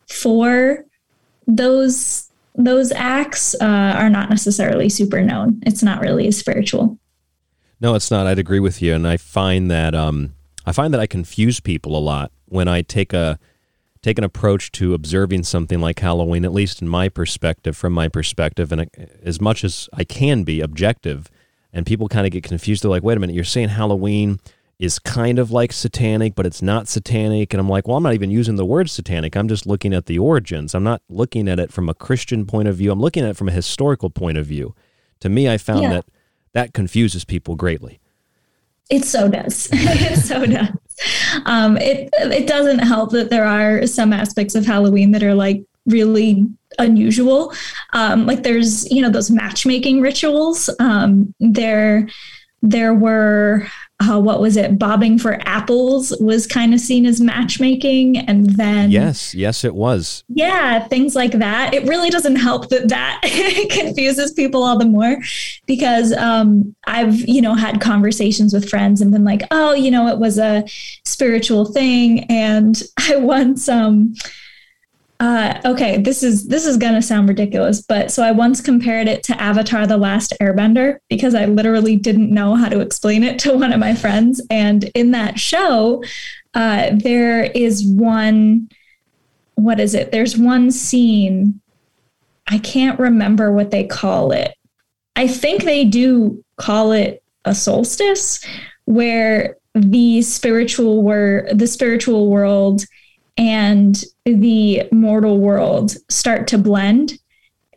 for those those acts uh, are not necessarily super known. It's not really as spiritual. No, it's not. I'd agree with you, and I find that um, I find that I confuse people a lot when I take a take an approach to observing something like Halloween, at least in my perspective, from my perspective, and uh, as much as I can be objective. And people kind of get confused. They're like, wait a minute, you're saying Halloween is kind of like satanic, but it's not satanic. And I'm like, well, I'm not even using the word satanic. I'm just looking at the origins. I'm not looking at it from a Christian point of view. I'm looking at it from a historical point of view. To me, I found yeah. that that confuses people greatly. It so does. it so does. Um, it it doesn't help that there are some aspects of Halloween that are like really unusual. Um, like there's you know those matchmaking rituals. Um, there there were uh, what was it? Bobbing for apples was kind of seen as matchmaking and then yes yes it was. Yeah things like that. It really doesn't help that that confuses people all the more because um, i've you know had conversations with friends and been like oh you know it was a spiritual thing. And i once um uh, okay, this is this is gonna sound ridiculous, but so I once compared it to Avatar: The Last Airbender because I literally didn't know how to explain it to one of my friends. And in that show, uh, there is one. What is it? There's one scene. I can't remember what they call it. I think they do call it a solstice, where the spiritual were the spiritual world and the mortal world start to blend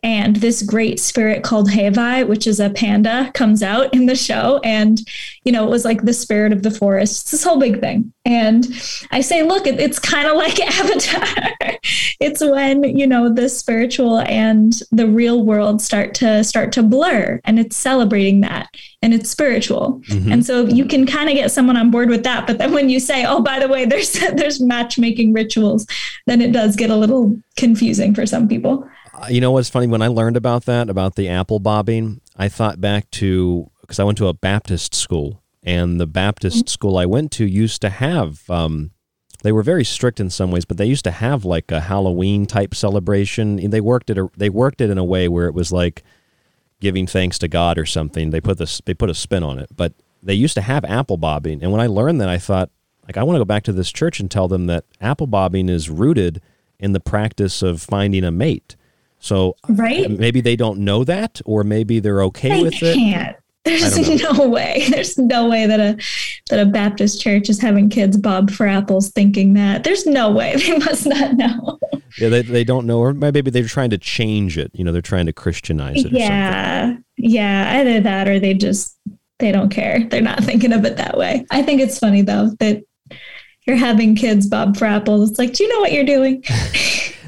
and this great spirit called Hei Bai, which is a panda, comes out in the show. And, you know, it was like the spirit of the forest. It's this whole big thing. And I say, look, it, it's kind of like Avatar. it's when, you know, the spiritual and the real world start to start to blur and it's celebrating that and it's spiritual. Mm-hmm. And so you can kind of get someone on board with that. But then when you say, oh, by the way, there's there's matchmaking rituals, then it does get a little confusing for some people. You know what's funny? When I learned about that, about the apple bobbing, I thought back to because I went to a Baptist school, and the Baptist mm-hmm. school I went to used to have. Um, they were very strict in some ways, but they used to have like a Halloween type celebration. They worked it. They worked it in a way where it was like giving thanks to God or something. They put this. They put a spin on it, but they used to have apple bobbing. And when I learned that, I thought, like, I want to go back to this church and tell them that apple bobbing is rooted in the practice of finding a mate. So right? maybe they don't know that, or maybe they're okay they with can't. it. There's no way. There's no way that a that a Baptist church is having kids bob for apples thinking that. There's no way. They must not know. Yeah, they, they don't know, or maybe they're trying to change it. You know, they're trying to Christianize it. Yeah, yeah. Either that, or they just they don't care. They're not thinking of it that way. I think it's funny though that you're having kids bob for apples. It's like, do you know what you're doing?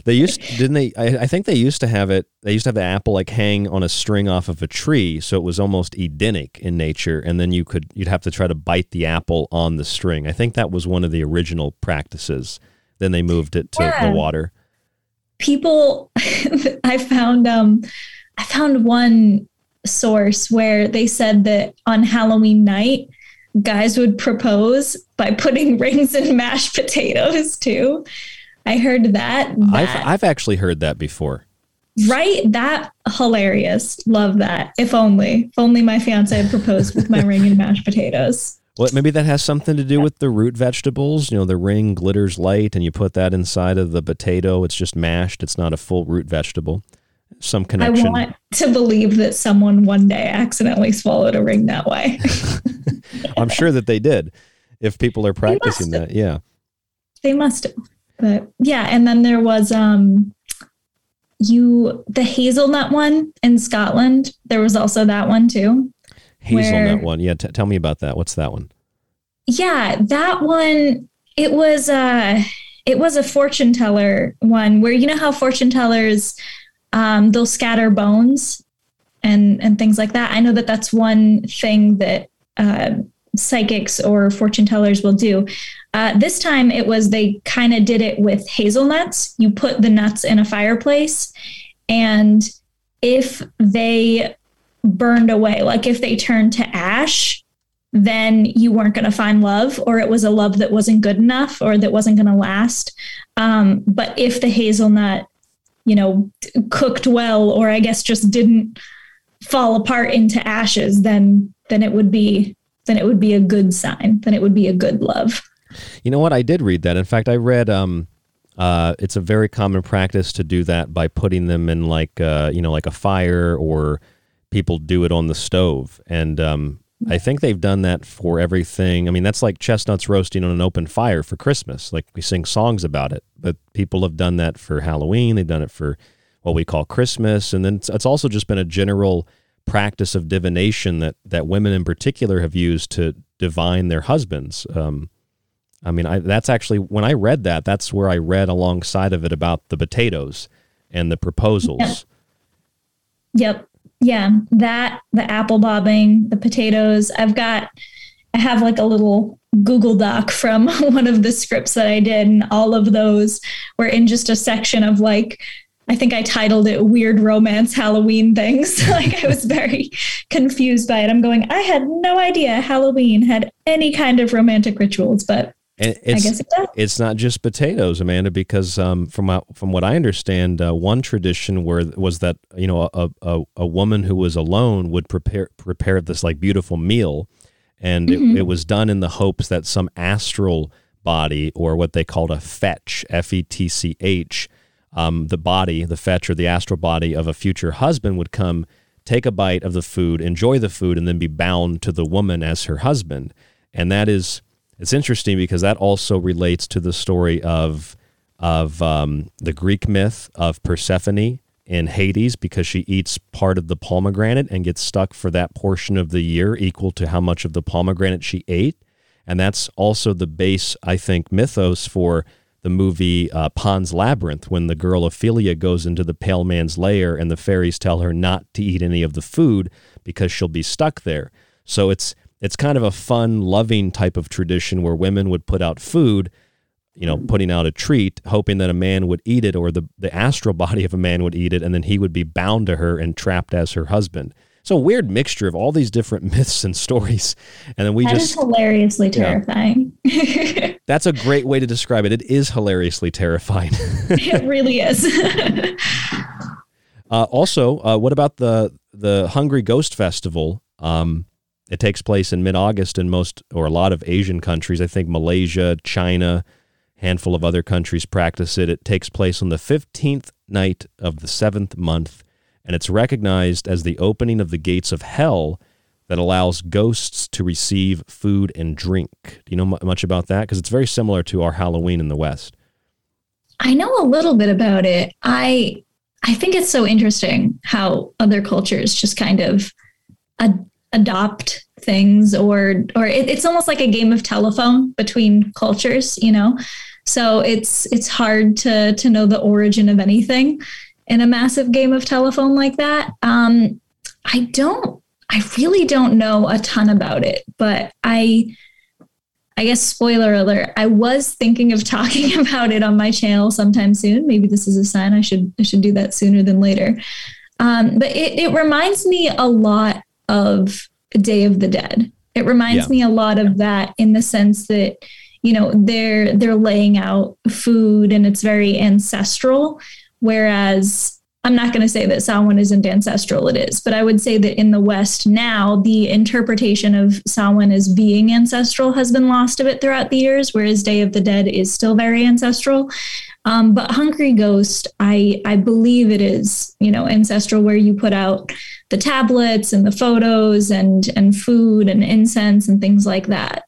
They used didn't they? I, I, think they used to have it. They used to have the apple like hang on a string off of a tree, so it was almost Edenic in nature. And then you could you'd have to try to bite the apple on the string. I think that was one of the original practices. Then they moved it to yeah. the water. People, I found um, I found one source where they said that on Halloween night, guys would propose by putting rings in mashed potatoes too. I heard that, that. I've I've actually heard that before. Right? That hilarious. Love that. If only. If only my fiance had proposed with my ring and mashed potatoes. Well, maybe that has something to do with the root vegetables. You know, the ring glitters light, and you put that inside of the potato. It's just mashed. It's not a full root vegetable. Some connection. I want to believe that someone one day accidentally swallowed a ring that way. I'm sure that they did. If people are practicing that, yeah. They must have. But yeah, and then there was um you the hazelnut one in Scotland. There was also that one too. Hazelnut where, one. Yeah, t- tell me about that. What's that one? Yeah, that one it was uh it was a fortune teller one where you know how fortune tellers um they'll scatter bones and and things like that. I know that that's one thing that uh psychics or fortune tellers will do. Uh, this time it was they kind of did it with hazelnuts. You put the nuts in a fireplace, and if they burned away, like if they turned to ash, then you weren't going to find love, or it was a love that wasn't good enough, or that wasn't going to last. Um, but if the hazelnut, you know, cooked well, or I guess just didn't fall apart into ashes, then then it would be then it would be a good sign. Then it would be a good love. You know what? I did read that. In fact, I read um, uh, it's a very common practice to do that by putting them in like uh, you know like a fire or people do it on the stove and um, I think they've done that for everything. I mean, that's like chestnuts roasting on an open fire for Christmas. Like we sing songs about it, but people have done that for Halloween. They've done it for what we call Christmas, and then it's, it's also just been a general practice of divination that that women in particular have used to divine their husbands. Um, I mean, I, that's actually when I read that, that's where I read alongside of it about the potatoes and the proposals. Yep. yep. Yeah. That, the apple bobbing, the potatoes. I've got, I have like a little Google Doc from one of the scripts that I did, and all of those were in just a section of like I think I titled it Weird Romance Halloween Things. like I was very confused by it. I'm going, I had no idea Halloween had any kind of romantic rituals, but I guess it does. It's not just potatoes, Amanda, because um, from uh, from what I understand, uh, one tradition where was that you know a, a, a woman who was alone would prepare prepare this like beautiful meal, and mm-hmm. it, it was done in the hopes that some astral body or what they called a fetch, F E T C H, um, the body, the fetch or the astral body of a future husband would come, take a bite of the food, enjoy the food, and then be bound to the woman as her husband. And that is, it's interesting because that also relates to the story of of um, the Greek myth of Persephone in Hades because she eats part of the pomegranate and gets stuck for that portion of the year equal to how much of the pomegranate she ate. And that's also the base, I think, mythos for the movie uh, Pan's Labyrinth when the girl Ophelia goes into the pale man's lair and the fairies tell her not to eat any of the food because she'll be stuck there. So it's it's kind of a fun, loving type of tradition where women would put out food, you know, putting out a treat, hoping that a man would eat it or the, the astral body of a man would eat it, and then he would be bound to her and trapped as her husband. So a weird mixture of all these different myths and stories. And then we that just is hilariously terrifying. That's a great way to describe it. It is hilariously terrifying. it really is. uh, also, uh, what about the the Hungry Ghost Festival? Um, it takes place in mid August in most or a lot of Asian countries. I think Malaysia, China, handful of other countries practice it. It takes place on the 15th night of the seventh month, and it's recognized as the opening of the gates of hell that allows ghosts to receive food and drink. Do you know much about that? Because it's very similar to our Halloween in the West. I know a little bit about it. I I think it's so interesting how other cultures just kind of adopt things or or it, it's almost like a game of telephone between cultures you know? So it's it's hard to to know the origin of anything in a massive game of telephone like that. Um i don't i really don't know a ton about it but i i guess spoiler alert i was thinking of talking about it on my channel sometime soon. Maybe this is a sign i should i should do that sooner than later. Um, but it, it reminds me a lot of Day of the Dead. It reminds yeah. me a lot of that in the sense that you know they're they're laying out food and it's very ancestral whereas I'm not going to say that Samhain isn't ancestral, it is, but I would say that in the West now, the interpretation of Samhain as being ancestral has been lost a bit throughout the years, whereas Day of the Dead is still very ancestral. Um, but Hungry Ghost, I I believe it is, you know, ancestral where you put out the tablets and the photos and and food and incense and things like that.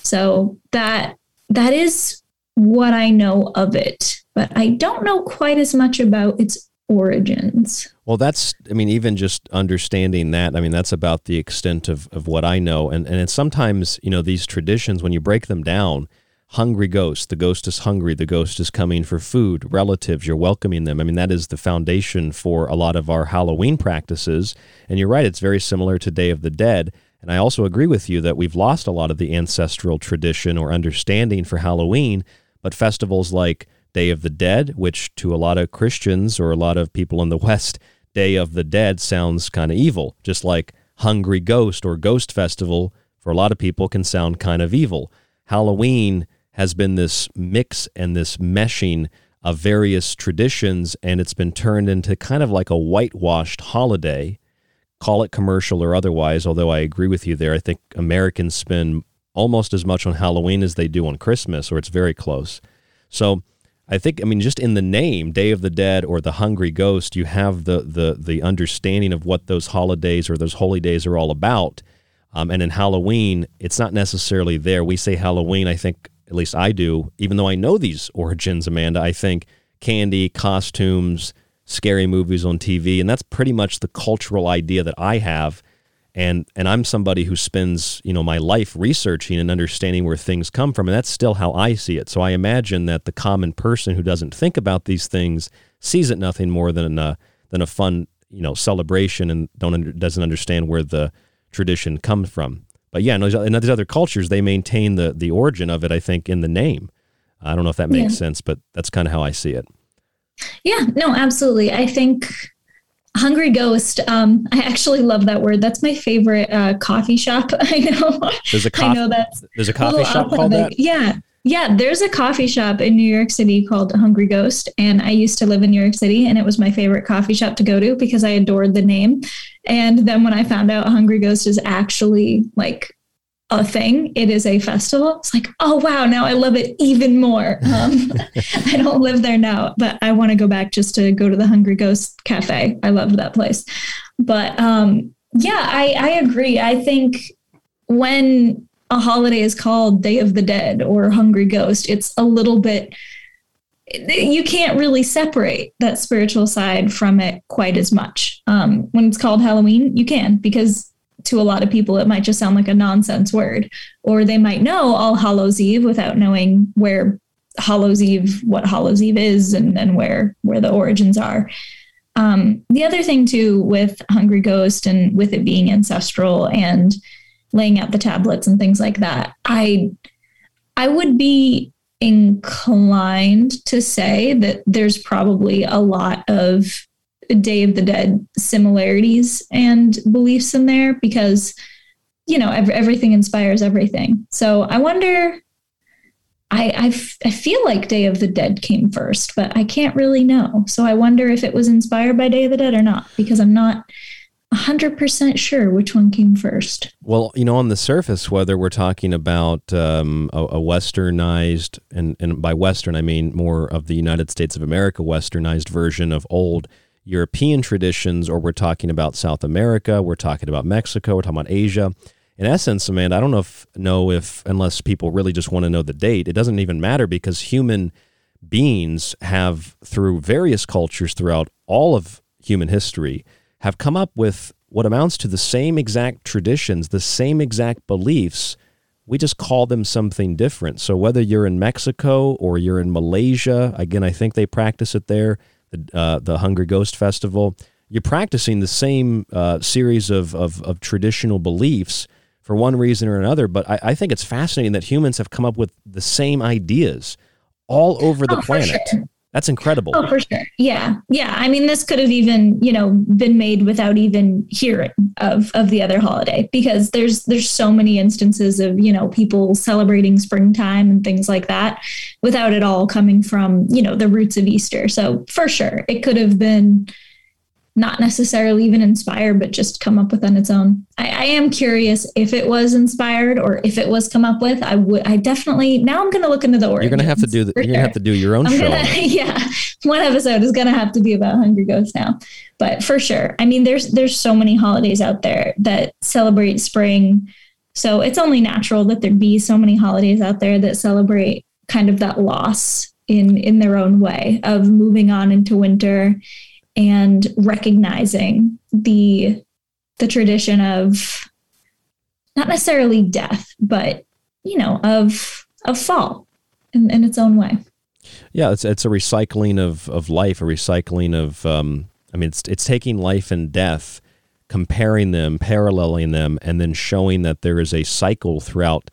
So that that is what I know of it, but I don't know quite as much about its origins. Well, that's, I mean, even just understanding that, I mean, that's about the extent of, of what I know. And, and it's sometimes, you know, these traditions, when you break them down, hungry ghost. The ghost is hungry. The ghost is coming for food. Relatives, you're welcoming them. I mean, that is the foundation for a lot of our Halloween practices. And you're right, it's very similar to Day of the Dead. And I also agree with you that we've lost a lot of the ancestral tradition or understanding for Halloween. But festivals like Day of the Dead, which to a lot of Christians or a lot of people in the West, Day of the Dead sounds kind of evil, just like Hungry Ghost or Ghost Festival for a lot of people can sound kind of evil. Halloween has been this mix and this meshing of various traditions, and it's been turned into kind of like a whitewashed holiday. Call it commercial or otherwise, although I agree with you there. I think Americans spend almost as much on Halloween as they do on Christmas, or it's very close. So I think, I mean, just in the name, Day of the Dead or the Hungry Ghost, you have the the the understanding of what those holidays or those holy days are all about. Um, and in Halloween, it's not necessarily there. We say Halloween, I think at least I do, even though I know these origins, Amanda, I think candy, costumes, scary movies on TV, and that's pretty much the cultural idea that I have. And and I'm somebody who spends, you know, my life researching and understanding where things come from, and that's still how I see it. So I imagine that the common person who doesn't think about these things sees it nothing more than a than a fun, you know, celebration and don't doesn't understand where the tradition comes from. But yeah, in these other cultures, they maintain the the origin of it. I think in the name. I don't know if that makes yeah. sense, but that's kind of how I see it. Yeah, no, absolutely. I think Hungry Ghost. Um, I actually love that word. That's my favorite uh, coffee shop. I know. There's a coffee. I know that's there's a coffee shop called that. Yeah, yeah, there's a coffee shop in New York City called Hungry Ghost. And I used to live in New York City, and it was my favorite coffee shop to go to because I adored the name. And then when I found out Hungry Ghost is actually like a thing, it is a festival. It's like, oh, wow, now I love it even more. Um, I don't live there now, but I want to go back just to go to the Hungry Ghost Cafe. I loved that place. But um, yeah, I, I agree. I think when a holiday is called Day of the Dead or Hungry Ghost, it's a little bit you can't really separate that spiritual side from it quite as much. Um, when it's called Halloween, you can because to a lot of people it might just sound like a nonsense word, or they might know All Hallows Eve without knowing where Hallows Eve, what Hallows Eve is, and, and where where the origins are. Um, the other thing too with Hungry Ghost and with it being ancestral and laying out the tablets and things like that, I I would be inclined to say that there's probably a lot of Day of the Dead similarities and beliefs in there because, you know, everything inspires everything. So I wonder. I, I, f- I feel like Day of the Dead came first, but I can't really know. So I wonder if it was inspired by Day of the Dead or not, because I'm not 100% sure which one came first. Well, you know, on the surface, whether we're talking about um, a, a, westernized, and, and by Western, I mean more of the United States of America westernized version of old European traditions, or we're talking about South America, we're talking about Mexico, we're talking about Asia. In essence, Amanda, I don't know if, know if, unless people really just want to know the date, it doesn't even matter because human beings have, through various cultures throughout all of human history, have come up with what amounts to the same exact traditions, the same exact beliefs. We just call them something different. So whether you're in Mexico or you're in Malaysia, again, I think they practice it there, the, uh, the Hungry Ghost Festival, you're practicing the same uh, series of, of, of, traditional beliefs for one reason or another. But I, I, think it's fascinating that humans have come up with the same ideas all over the oh, planet. Sure. That's incredible. Oh, for sure. Yeah. Yeah. I mean, this could have even, you know, been made without even hearing of of the other holiday because there's there's so many instances of, you know, people celebrating springtime and things like that without it all coming from, you know, the roots of Easter. So for sure, it could have been not necessarily even inspired, but just come up with on its own. I, I, am curious if it was inspired or if it was come up with. I would. I definitely. Now I'm going to look into the origins. You're going to have to do. The, you're going to have to do your own I'm show. Gonna, yeah, one episode is going to have to be about Hungry Ghosts now. But for sure, I mean, there's there's so many holidays out there that celebrate spring. So it's only natural that there'd be so many holidays out there that celebrate kind of that loss in in their own way of moving on into winter and recognizing the the tradition of not necessarily death, but you know, of of fall in, in its own way. Yeah, it's it's a recycling of of life, a recycling of um, I mean, it's it's taking life and death, comparing them, paralleling them, and then showing that there is a cycle throughout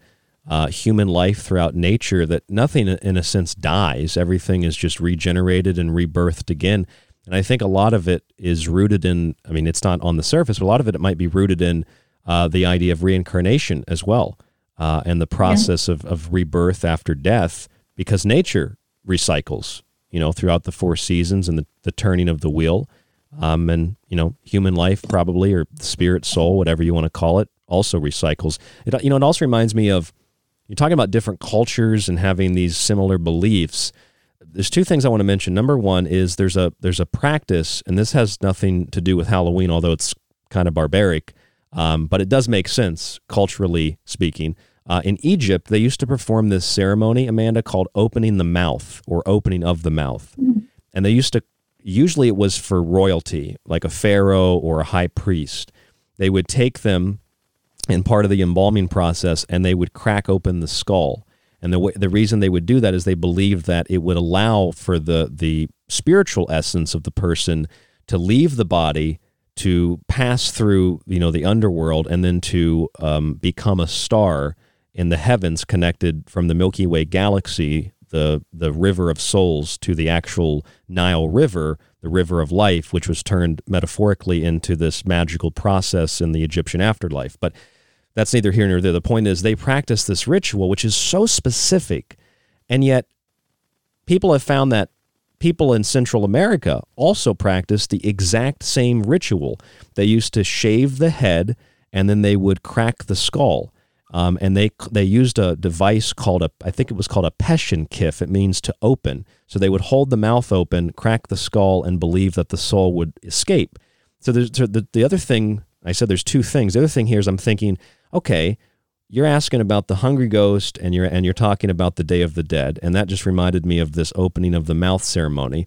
uh, human life, throughout nature, that nothing in a sense dies. Everything is just regenerated and rebirthed again. And I think a lot of it is rooted in, I mean, it's not on the surface, but a lot of it, it might be rooted in uh, the idea of reincarnation as well uh, and the process yeah. of, of rebirth after death because nature recycles, you know, throughout the four seasons and the, the turning of the wheel. Um, and, you know, human life probably, or spirit, soul, whatever you want to call it, also recycles. It, you know, it also reminds me of, you're talking about different cultures and having these similar beliefs there's two things I want to mention. Number one is there's a there's a practice, and this has nothing to do with Halloween, although it's kind of barbaric, um, but it does make sense culturally speaking. Uh, in Egypt, they used to perform this ceremony, Amanda, called opening the mouth or opening of the mouth, mm-hmm. and they used to. Usually, it was for royalty, like a pharaoh or a high priest. They would take them in part of the embalming process, and they would crack open the skull and the the reason they would do that is they believed that it would allow for the the spiritual essence of the person to leave the body to pass through you know the underworld and then to um, become a star in the heavens connected from the Milky Way galaxy the the river of souls to the actual Nile River the river of life which was turned metaphorically into this magical process in the Egyptian afterlife. But that's neither here nor there. The point is, they practice this ritual, which is so specific, and yet people have found that people in Central America also practice the exact same ritual. They used to shave the head, and then they would crack the skull. Um, and they they used a device called a I think it was called a Peshenkif. It means to open. So they would hold the mouth open, crack the skull, and believe that the soul would escape. So there's the, the other thing I said. There's two things. The other thing here is I'm thinking okay, you're asking about the hungry ghost and you're and you're talking about the day of the dead and that just reminded me of this opening of the mouth ceremony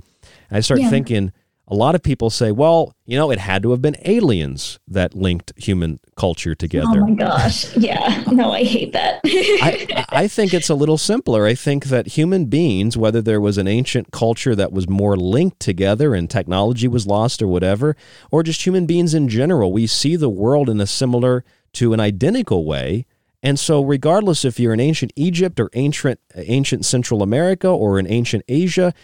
i start Yeah. thinking a lot of people say well you know it had to have been aliens that linked human culture together Oh my gosh. Yeah. No, I hate that. I, I think it's a little simpler. I think that human beings, whether there was an ancient culture that was more linked together and technology was lost or whatever, or just human beings in general, we see the world in a similar to an identical way. And so, regardless if you're in ancient Egypt or ancient ancient Central America or in ancient Asia,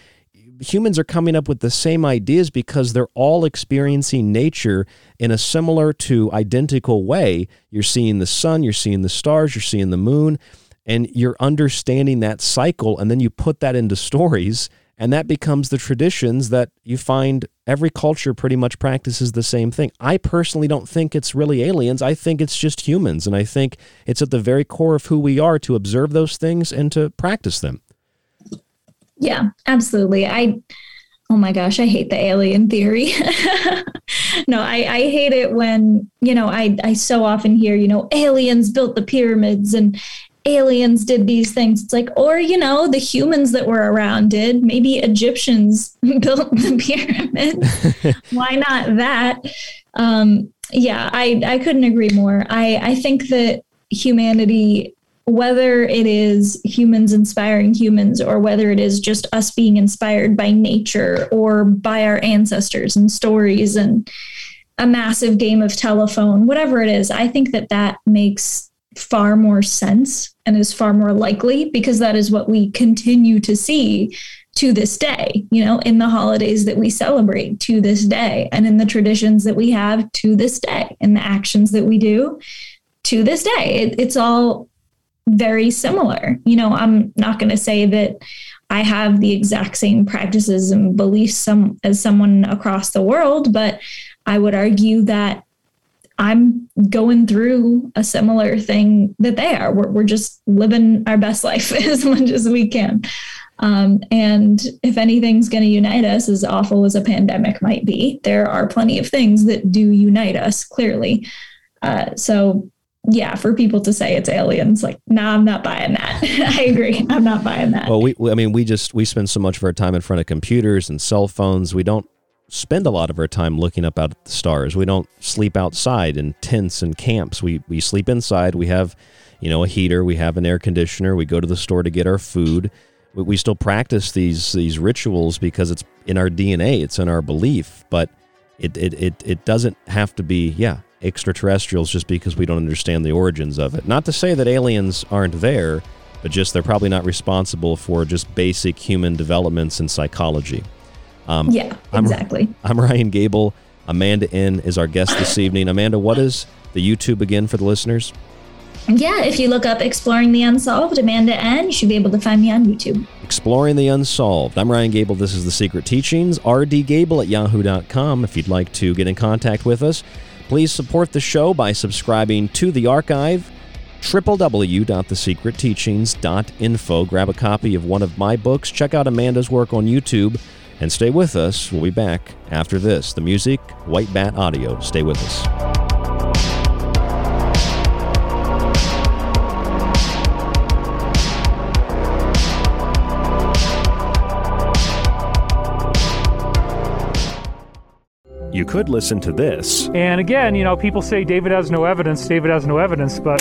humans are coming up with the same ideas because they're all experiencing nature in a similar to identical way. You're seeing the sun, you're seeing the stars, you're seeing the moon, and you're understanding that cycle. And then you put that into stories, and that becomes the traditions that you find every culture pretty much practices the same thing. I personally don't think it's really aliens. I think it's just humans. And I think it's at the very core of who we are to observe those things and to practice them. Yeah, absolutely. I oh my gosh, I hate the alien theory. no, I, I hate it when, you know, I, I so often hear, you know, aliens built the pyramids and aliens did these things. It's like, or, you know, the humans that were around did. Maybe Egyptians built the pyramid. Why not that? Um, yeah, I, I couldn't agree more. I, I think that humanity whether it is humans inspiring humans or whether it is just us being inspired by nature or by our ancestors and stories and a massive game of telephone, whatever it is, I think that that makes far more sense and is far more likely because that is what we continue to see to this day, you know, in the holidays that we celebrate to this day and in the traditions that we have to this day and the actions that we do to this day. It, it's all very similar. You know, I'm not going to say that I have the exact same practices and beliefs some as someone across the world, but I would argue that I'm going through a similar thing that they are. We're, we're just living our best life as much as we can. Um, and if anything's going to unite us, as awful as a pandemic might be, there are plenty of things that do unite us clearly. Uh, so yeah, for people to say it's aliens, like, nah, I'm not buying that. I agree. I'm not buying that. Well, we, we- I mean, we just we spend so much of our time in front of computers and cell phones. We don't spend a lot of our time looking up at the stars. We don't sleep outside in tents and camps. We we sleep inside. We have, you know, a heater. We have an air conditioner. We go to the store to get our food. We, we still practice these these rituals because it's in our DNA. It's in our belief. But it it it, it doesn't have to be yeah extraterrestrials just because we don't understand the origins of it. Not to say that aliens aren't there, but just they're probably not responsible for just basic human developments in psychology. Um, yeah, I'm- exactly. I'm Ryan Gable. Amanda M is our guest this evening. Amanda, what is the YouTube again for the listeners? Yeah, if you look up Exploring the Unsolved, Amanda M, you should be able to find me on YouTube. Exploring the Unsolved. I'm Ryan Gable. This is The Secret Teachings. rdgable at yahoo.com. If you'd like to get in contact with us, please support the show by subscribing to the archive www.thesecretteachings.info. Grab a copy of one of my books. Check out Amanda's work on YouTube and stay with us. We'll be back after this. The music, White Bat Audio. Stay with us. You could listen to this. And again, you know, people say David has no evidence, David has no evidence, but.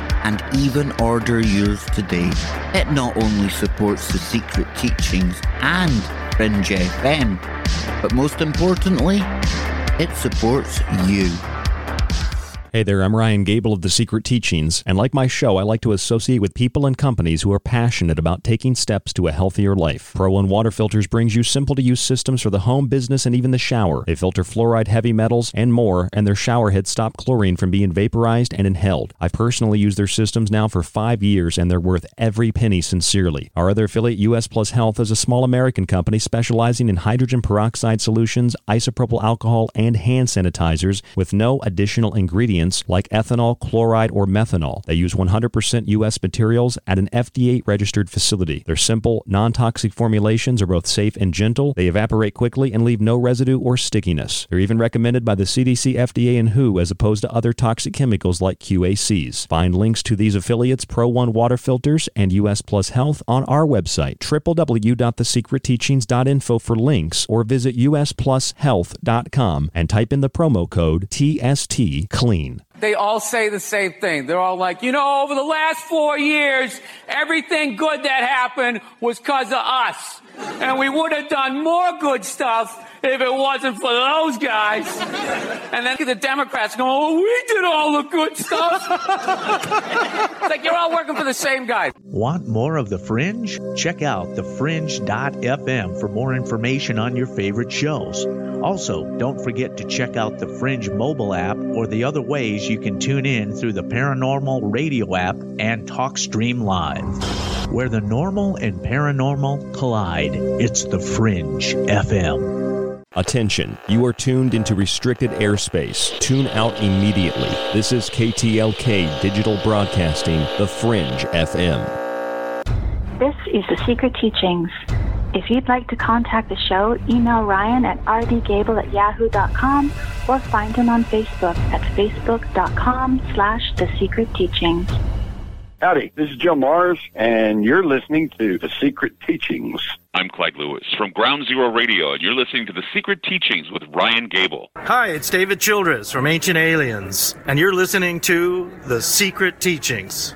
and even order yours today. It not only supports the secret teachings and Fringe FM, but most importantly, it supports you. Hey there, I'm Ryan Gable of The Secret Teachings, and like my show, I like to associate with people and companies who are passionate about taking steps to a healthier life. ProOne Water Filters brings you simple to use systems for the home, business, and even the shower. They filter fluoride, heavy metals, and more, and their shower heads stop chlorine from being vaporized and inhaled. I've personally used their systems now for five years, and they're worth every penny sincerely. Our other affiliate, US Plus Health, is a small American company specializing in hydrogen peroxide solutions, isopropyl alcohol, and hand sanitizers with no additional ingredients like ethanol, chloride, or methanol. They use 100% U.S. materials at an FDA registered facility. Their simple, non toxic formulations are both safe and gentle. They evaporate quickly and leave no residue or stickiness. They're even recommended by the CDC, FDA, and WHO as opposed to other toxic chemicals like QACs. Find links to these affiliates, ProOne Water Filters, and US Plus Health on our website, www.thesecretteachings.info for links, or visit usplushealth.com and type in the promo code TST CLEAN they all say the same thing. They're all like, you know, over the last four years, everything good that happened was because of us. And we would have done more good stuff if it wasn't for those guys. And then the Democrats go, oh, we did all the good stuff. it's like you're all working for the same guy. Want more of The Fringe? Check out thefringe.fm for more information on your favorite shows. Also, don't forget to check out the Fringe mobile app or the other ways you can tune in through the Paranormal Radio app and TalkStream Live. Where the normal and paranormal collide, it's the Fringe FM. Attention, you are tuned into restricted airspace. Tune out immediately. This is KTLK Digital Broadcasting, The Fringe FM. This is The Secret Teachings. If you'd like to contact the show, email Ryan at rdgable at yahoo.com or find him on Facebook at facebook.com slash The Secret Teachings. Howdy, this is Joe Mars, and you're listening to The Secret Teachings. I'm Clyde Lewis from Ground Zero Radio, and you're listening to The Secret Teachings with Ryan Gable. Hi, it's David Childress from Ancient Aliens, and you're listening to The Secret Teachings.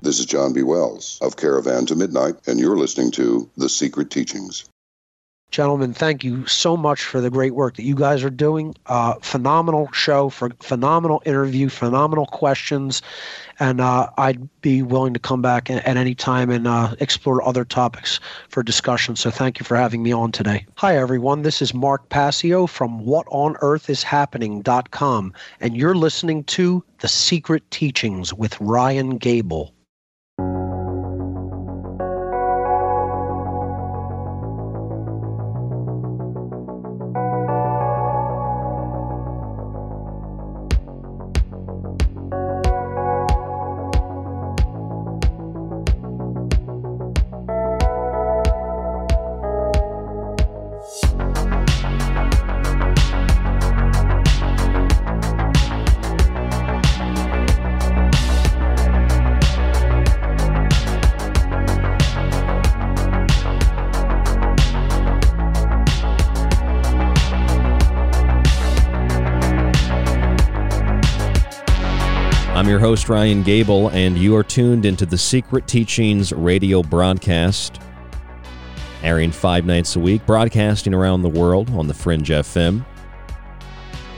This is John B. Wells of Caravan to Midnight, and you're listening to The Secret Teachings. Gentlemen, thank you so much for the great work that you guys are doing. Uh, phenomenal show, for phenomenal interview, phenomenal questions, and uh, I'd be willing to come back at, any time and uh, explore other topics for discussion. So thank you for having me on today. Hi everyone, this is Mark Passio from WhatOnEarthIsHappening.com, and you're listening to The Secret Teachings with Ryan Gable. Ryan Gable, and you are tuned into the Secret Teachings radio broadcast, airing five nights a week, broadcasting around the world on the Fringe FM.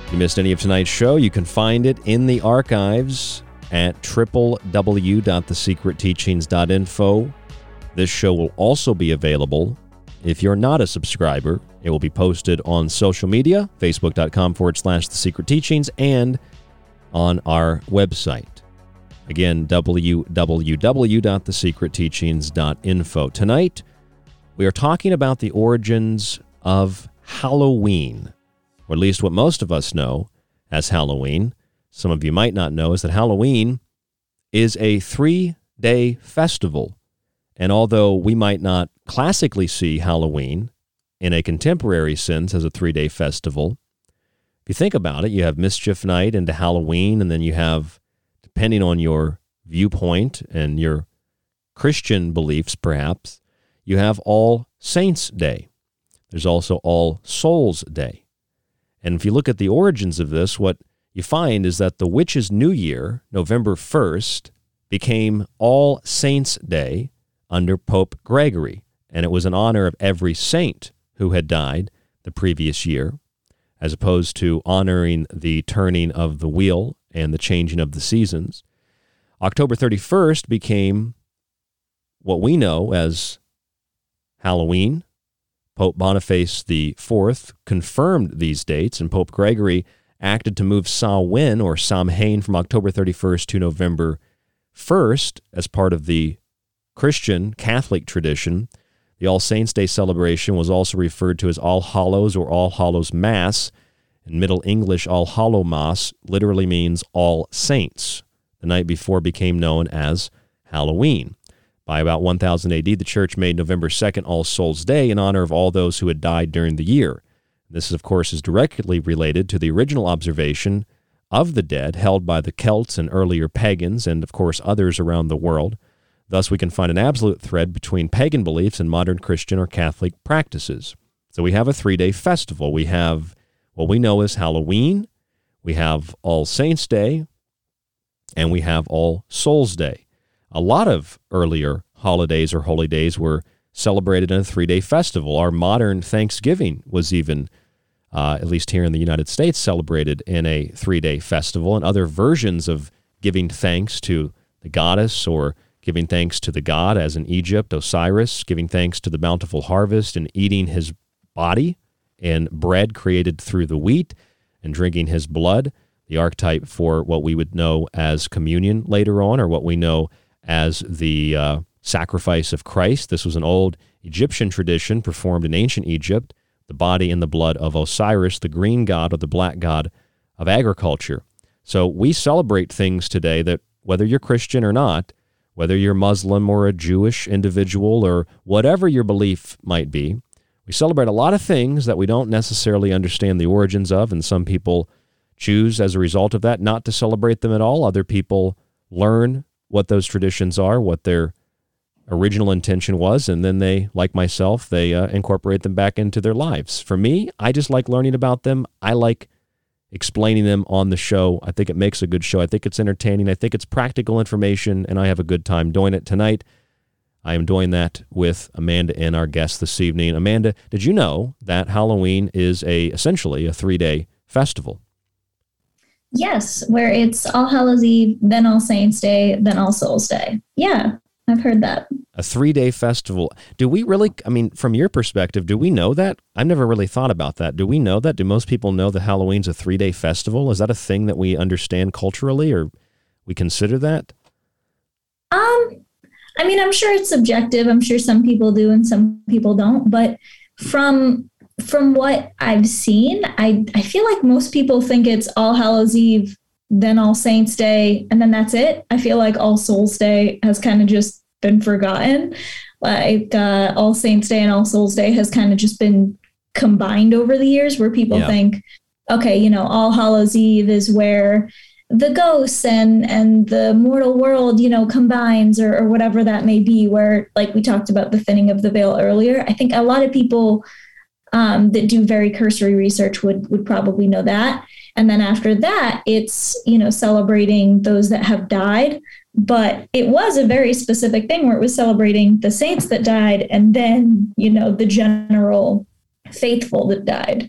If you missed any of tonight's show, you can find it in the archives at www.thesecretteachings.info. This show will also be available if you're not a subscriber. It will be posted on social media, facebook.com forward slash the secret teachings, and on our website. Again, www.thesecretteachings.info. Tonight, we are talking about the origins of Halloween, or at least what most of us know as Halloween. Some of you might not know is that Halloween is a three day festival. And although we might not classically see Halloween in a contemporary sense as a three day festival, if you think about it, you have Mischief Night into Halloween, and then you have depending on your viewpoint and your Christian beliefs, perhaps, you have All Saints Day. There's also All Souls Day. And if you look at the origins of this, what you find is that the Witches' New Year, November 1st, became All Saints Day under Pope Gregory. And it was in honor of every saint who had died the previous year, as opposed to honoring the turning of the wheel and the changing of the seasons. October 31st became what we know as Halloween. Pope Boniface IV confirmed these dates, and Pope Gregory acted to move Samhain or Samhain from October 31st to November 1st as part of the Christian Catholic tradition. The All Saints' Day celebration was also referred to as All Hallows or All Hallows Mass, in Middle English, All Hallow Mass literally means All Saints. The night before became known as Halloween. By about 1000 AD, the church made November 2nd All Souls Day in honor of all those who had died during the year. This, of course, is directly related to the original observation of the dead held by the Celts and earlier pagans, and of course others around the world. Thus, we can find an absolute thread between pagan beliefs and modern Christian or Catholic practices. So, we have a three day festival. We have what we know is Halloween, we have All Saints' Day, and we have All Souls' Day. A lot of earlier holidays or holy days were celebrated in a three day festival. Our modern Thanksgiving was even, uh, at least here in the United States, celebrated in a three day festival, and other versions of giving thanks to the goddess or giving thanks to the god, as in Egypt, Osiris, giving thanks to the bountiful harvest and eating his body and bread created through the wheat and drinking his blood, the archetype for what we would know as communion later on, or what we know as the uh, sacrifice of Christ. This was an old Egyptian tradition performed in ancient Egypt, the body and the blood of Osiris, the green god or the black god of agriculture. So we celebrate things today that, whether you're Christian or not, whether you're Muslim or a Jewish individual or whatever your belief might be, we celebrate a lot of things that we don't necessarily understand the origins of, and some people choose as a result of that not to celebrate them at all. Other people learn what those traditions are, what their original intention was, and then they, like myself, they uh, incorporate them back into their lives. For me, I just like learning about them. I like explaining them on the show. I think it makes a good show. I think it's entertaining. I think it's practical information, and I have a good time doing it tonight. I am doing that with Amanda and our guest this evening. Amanda, did you know that Halloween is a essentially a three day festival? Yes, where it's All Hallows Eve, then All Saints Day, then All Souls Day. Yeah, I've heard that. A three day festival. Do we really, I mean, from your perspective, do we know that? I've never really thought about that. Do we know that? Do most people know that Halloween's a three day festival? Is that a thing that we understand culturally or we consider that? Um, I mean, I'm sure it's subjective. I'm sure some people do and some people don't. But from from what I've seen, I I feel like most people think it's All Hallows Eve, then All Saints Day, and then that's it. I feel like All Souls Day has kind of just been forgotten. Like uh, All Saints Day and All Souls Day has kind of just been combined over the years, where people yeah. think, okay, you know, All Hallows Eve is where the ghosts and and the mortal world you know combines or, or whatever that may be where like we talked about the thinning of the veil earlier i think a lot of people um, that do very cursory research would would probably know that. And then after that it's you know celebrating those that have died. But it was a very specific thing where it was celebrating the saints that died and then you know the general faithful that died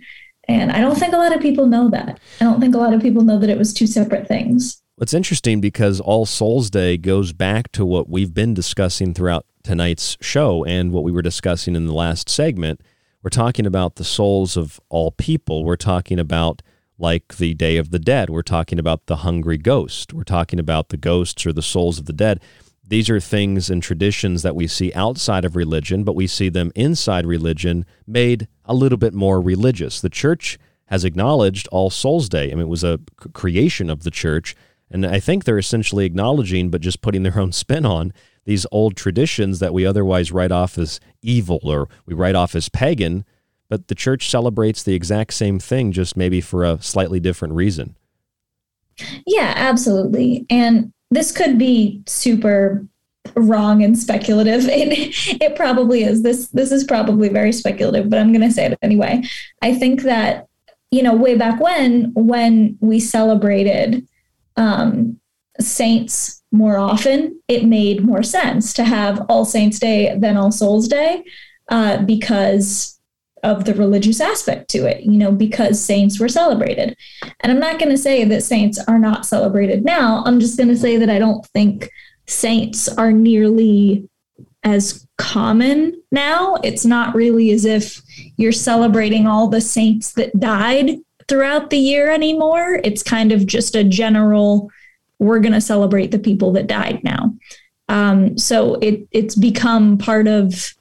And I don't think a lot of people know that. I don't think a lot of people know that it was two separate things. It's interesting because All Souls Day goes back to what we've been discussing throughout tonight's show and what we were discussing in the last segment. We're talking about the souls of all people. We're talking about like the Day of the Dead. We're talking about the hungry ghost. We're talking about the ghosts or the souls of the dead. These are things and traditions that we see outside of religion, but we see them inside religion made a little bit more religious. The church has acknowledged All Souls Day. I mean, it was a creation of the church. And I think they're essentially acknowledging, but just putting their own spin on these old traditions that we otherwise write off as evil or we write off as pagan but the church celebrates the exact same thing, just maybe for a slightly different reason. Yeah, absolutely. And this could be super wrong and speculative. It, it probably is. This this is probably very speculative, but I'm going to say it anyway. I think that you know, way back when when we celebrated um, saints more often, it made more sense to have All Saints Day than All Souls Day uh, because of the religious aspect to it, you know, because saints were celebrated. And I'm not going to say that saints are not celebrated now. I'm just going to say that I don't think saints are nearly as common now. It's not really as if you're celebrating all the saints that died throughout the year anymore. It's kind of just a general, we're going to celebrate the people that died now. Um, so it it's become part of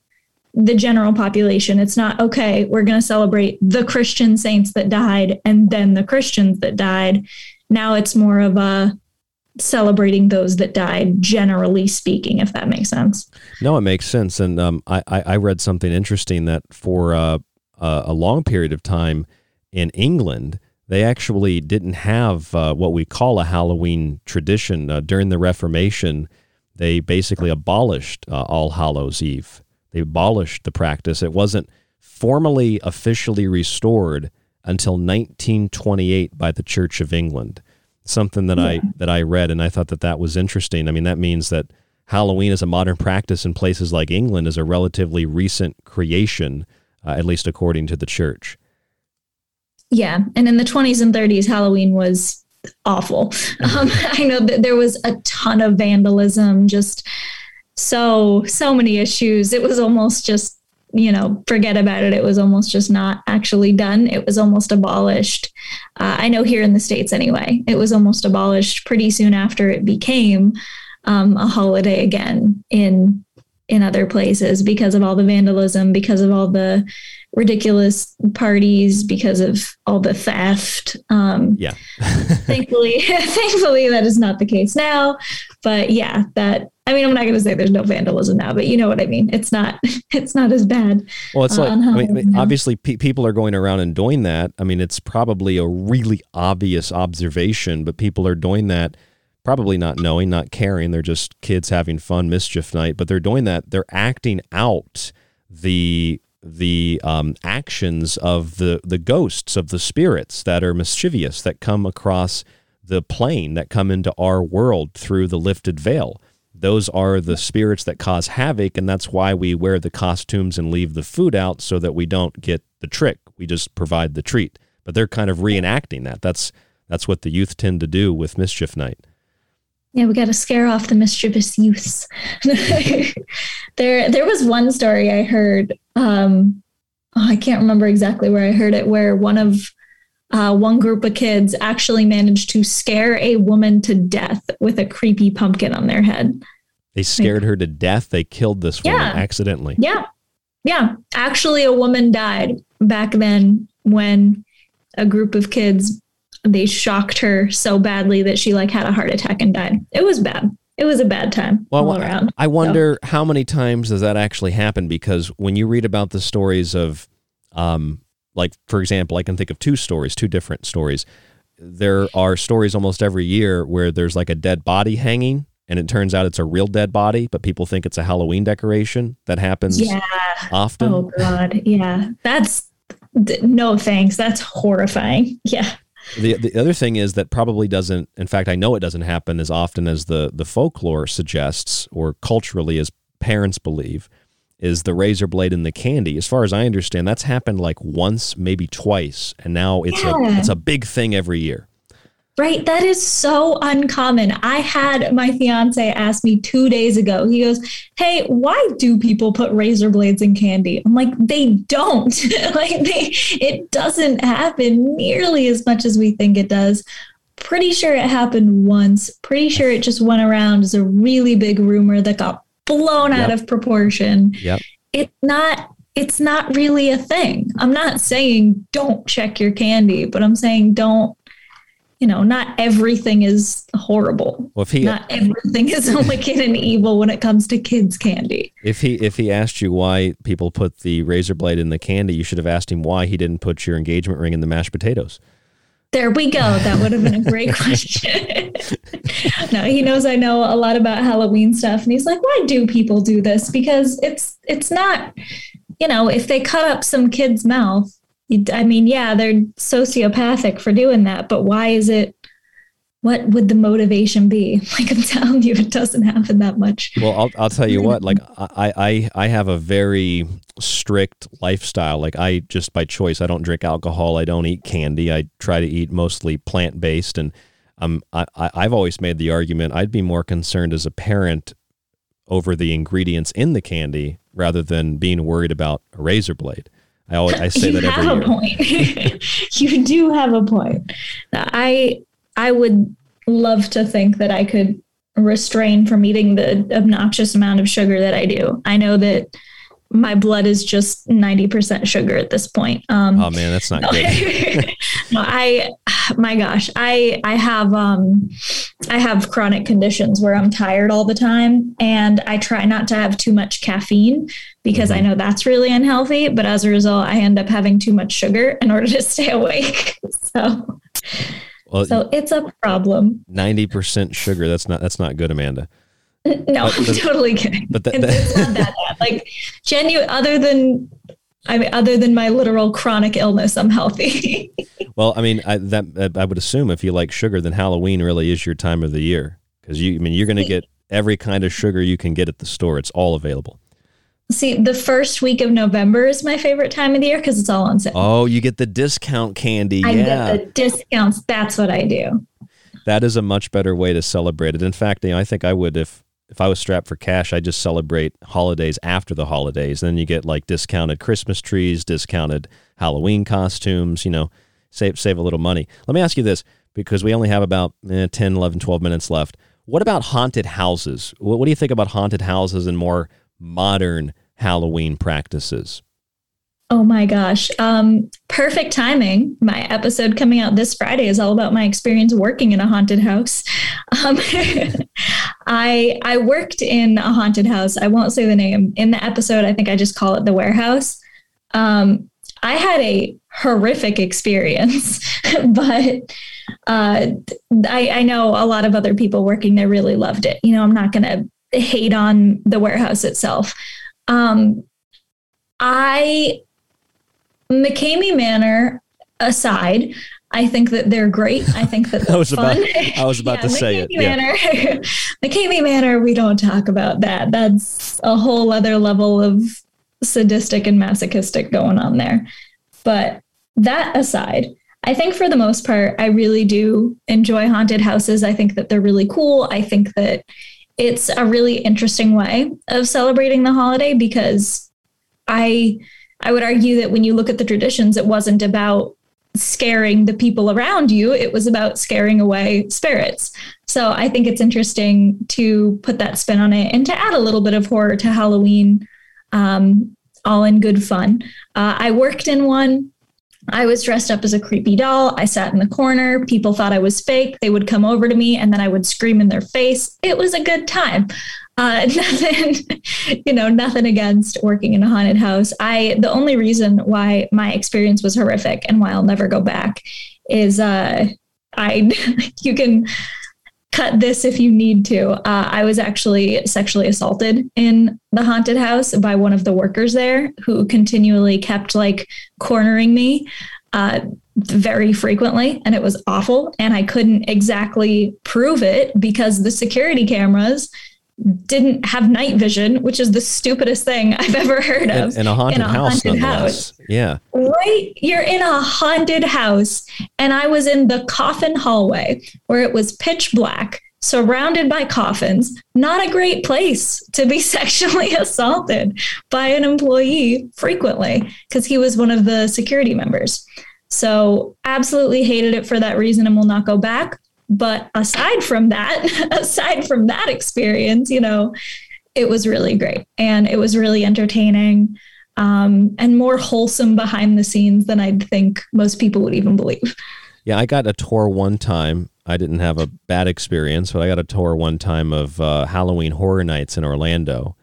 the general population. It's not, okay, we're going to celebrate the Christian saints that died and then the Christians that died. Now it's more of a celebrating those that died, generally speaking, if that makes sense. No, it makes sense. And um, I, I read something interesting that for uh, a long period of time in England, they actually didn't have uh, what we call a Halloween tradition. Uh, during the Reformation, they basically abolished uh, All Hallows Eve. They abolished the practice. It wasn't formally officially restored until 1928 by the Church of England. Something that yeah. I that I read and I thought that that was interesting. I mean, that means that Halloween as a modern practice in places like England is a relatively recent creation, uh, at least according to the church. Yeah, and in the 20s and 30s, Halloween was awful. Um, I know that there was a ton of vandalism, just so so many issues. It was almost just you know forget about it. It was almost just not actually done. It was almost abolished. Uh, i know here in the states anyway. It was almost abolished pretty soon after it became um, a holiday again in in other places because of all the vandalism because of all the ridiculous parties because of all the theft um, yeah thankfully thankfully that is not the case now but yeah that I mean, I'm not going to say there's no vandalism now, but you know what I mean. It's not. It's not as bad. Well, it's uh, like I mean, obviously pe- people are going around and doing that. I mean, it's probably a really obvious observation, but people are doing that probably not knowing, not caring. They're just kids having fun, mischief night. But they're doing that. They're acting out the the um, actions of the the ghosts of the spirits that are mischievous that come across the plane that come into our world through the lifted veil those are the spirits that cause havoc and that's why we wear the costumes and leave the food out so that we don't get the trick we just provide the treat but they're kind of reenacting that that's that's what the youth tend to do with mischief night yeah we got to scare off the mischievous youths there there was one story i heard um oh, i can't remember exactly where i heard it where one of uh, one group of kids actually managed to scare a woman to death with a creepy pumpkin on their head. They scared like, her to death. They killed this woman yeah, accidentally. Yeah. Yeah. Actually, a woman died back then when a group of kids they shocked her so badly that she like had a heart attack and died. It was bad. It was a bad time well, all around. I wonder so. how many times does that actually happen? Because when you read about the stories of um, like for example, I can think of two stories, two different stories. There are stories almost every year where there's like a dead body hanging and it turns out it's a real dead body, but people think it's a Halloween decoration. That happens yeah. often. Oh god, yeah. That's no thanks. That's horrifying. Yeah. The the other thing is that probably doesn't in fact I know it doesn't happen as often as the the folklore suggests or culturally as parents believe is the razor blade in the candy. As far as I understand, that's happened like once, maybe twice, and now it's Yeah. a it's a big thing every year. Right. That is so uncommon. I had my fiance ask me two days ago. He goes, Hey, why do people put razor blades in candy? I'm like, they don't. like they it doesn't happen nearly as much as we think it does. Pretty sure it happened once. Pretty sure it just went around as a really big rumor that got blown out of proportion. Yep. It's not it's not really a thing. I'm not saying don't check your candy, but I'm saying don't you know, not everything is horrible. Well, if he Not everything is wicked and evil when it comes to kids' candy. if he if he asked you why people put the razor blade in the candy, you should have asked him why he didn't put your engagement ring in the mashed potatoes. There we go. That would have been a great question. no, he knows I know a lot about Halloween stuff, and he's like, "Why do people do this? Because it's it's not, you know, if they cut up some kid's mouth, I mean, yeah, they're sociopathic for doing that, but why is it? What would the motivation be? Like I'm telling you, it doesn't happen that much. Well, I'll, I'll tell you what. Like I, I I have a very strict lifestyle. Like I just by choice, I don't drink alcohol. I don't eat candy. I try to eat mostly plant based. And um, I, I I've always made the argument I'd be more concerned as a parent over the ingredients in the candy rather than being worried about a razor blade. I always I say you that every have year. a point. you do have a point. I I would love to think that I could restrain from eating the obnoxious amount of sugar that I do. I know that my blood is just 90% sugar at this point. Um, Oh man, that's not good. no, I, my gosh, I, I have, um, I have chronic conditions where I'm tired all the time and I try not to have too much caffeine because I know that's really unhealthy. But as a result, I end up having too much sugar in order to stay awake. so, Well, so it's a problem. ninety percent sugar. That's not that's not good, Amanda. No, But- I'm totally kidding. but that- it's, it's not that bad. Like genuine, other than, I mean, other than my literal chronic illness, I'm healthy. Well, I mean, I, that uh, I would assume if you like sugar, then Halloween really is your time of the year because you. I mean, you're going to get every kind of sugar you can get at the store. It's all available. See, the first week of November is my favorite time of the year because it's all on sale. Oh, you get the discount candy. I yeah, get the discounts. That's what I do. that is a much better way to celebrate it. In fact, you know, I think I would if if I was strapped for cash, I'd just celebrate holidays after the holidays. Then you get like discounted Christmas trees, discounted Halloween costumes. You know, save save a little money. Let me ask you this because we only have about eh, 10, 11, 12 minutes left. What about haunted houses? What, what do you think about haunted houses and more modern Halloween practices? Oh my gosh. Um, perfect timing. My episode coming out this Friday is all about my experience working in a haunted house. Um, I I worked in a haunted house. I won't say the name. In the episode, I think I just call it the warehouse. Um, I had a horrific experience, but uh, I, I know a lot of other people working there really loved it. You know, I'm not going to hate on the warehouse itself. Um, I McKamey Manor aside, I think that they're great. I think that I was they're about fun. I was about Yeah, to say it. McKamey Yeah. Manor, McKamey Manor, we don't talk about that. That's a whole other level of sadistic and masochistic going on there. But that aside, I think for the most part, I really do enjoy haunted houses. I think that they're really cool. I think that it's a really interesting way of celebrating the holiday because I I would argue that when you look at the traditions, it wasn't about scaring the people around you, it was about scaring away spirits. So I think it's interesting to put that spin on it and to add a little bit of horror to Halloween, um, all in good fun. Uh, I worked in one. I was dressed up as a creepy doll. I sat in the corner. People thought I was fake. They would come over to me and then I would scream in their face. It was a good time. Uh, nothing, you know, nothing against working in a haunted house. I the only reason why my experience was horrific and why I'll never go back is uh, I you can cut this if you need to. Uh, I was actually sexually assaulted in the haunted house by one of the workers there who continually kept like cornering me uh, very frequently, and it was awful. And I couldn't exactly prove it because the security cameras didn't have night vision, which is the stupidest thing I've ever heard of. In, in a haunted in a house, haunted house. Yeah. Right? You're in a haunted house. And I was in the coffin hallway where it was pitch black, surrounded by coffins. Not a great place to be sexually assaulted by an employee frequently because he was one of the security members. So, absolutely hated it for that reason and will not go back. But aside from that, aside from that experience, you know, it was really great and it was really entertaining um, and more wholesome behind the scenes than I'd think most people would even believe. Yeah, I got a tour one time. I didn't have a bad experience, but I got a tour one time of uh, Halloween Horror Nights in Orlando.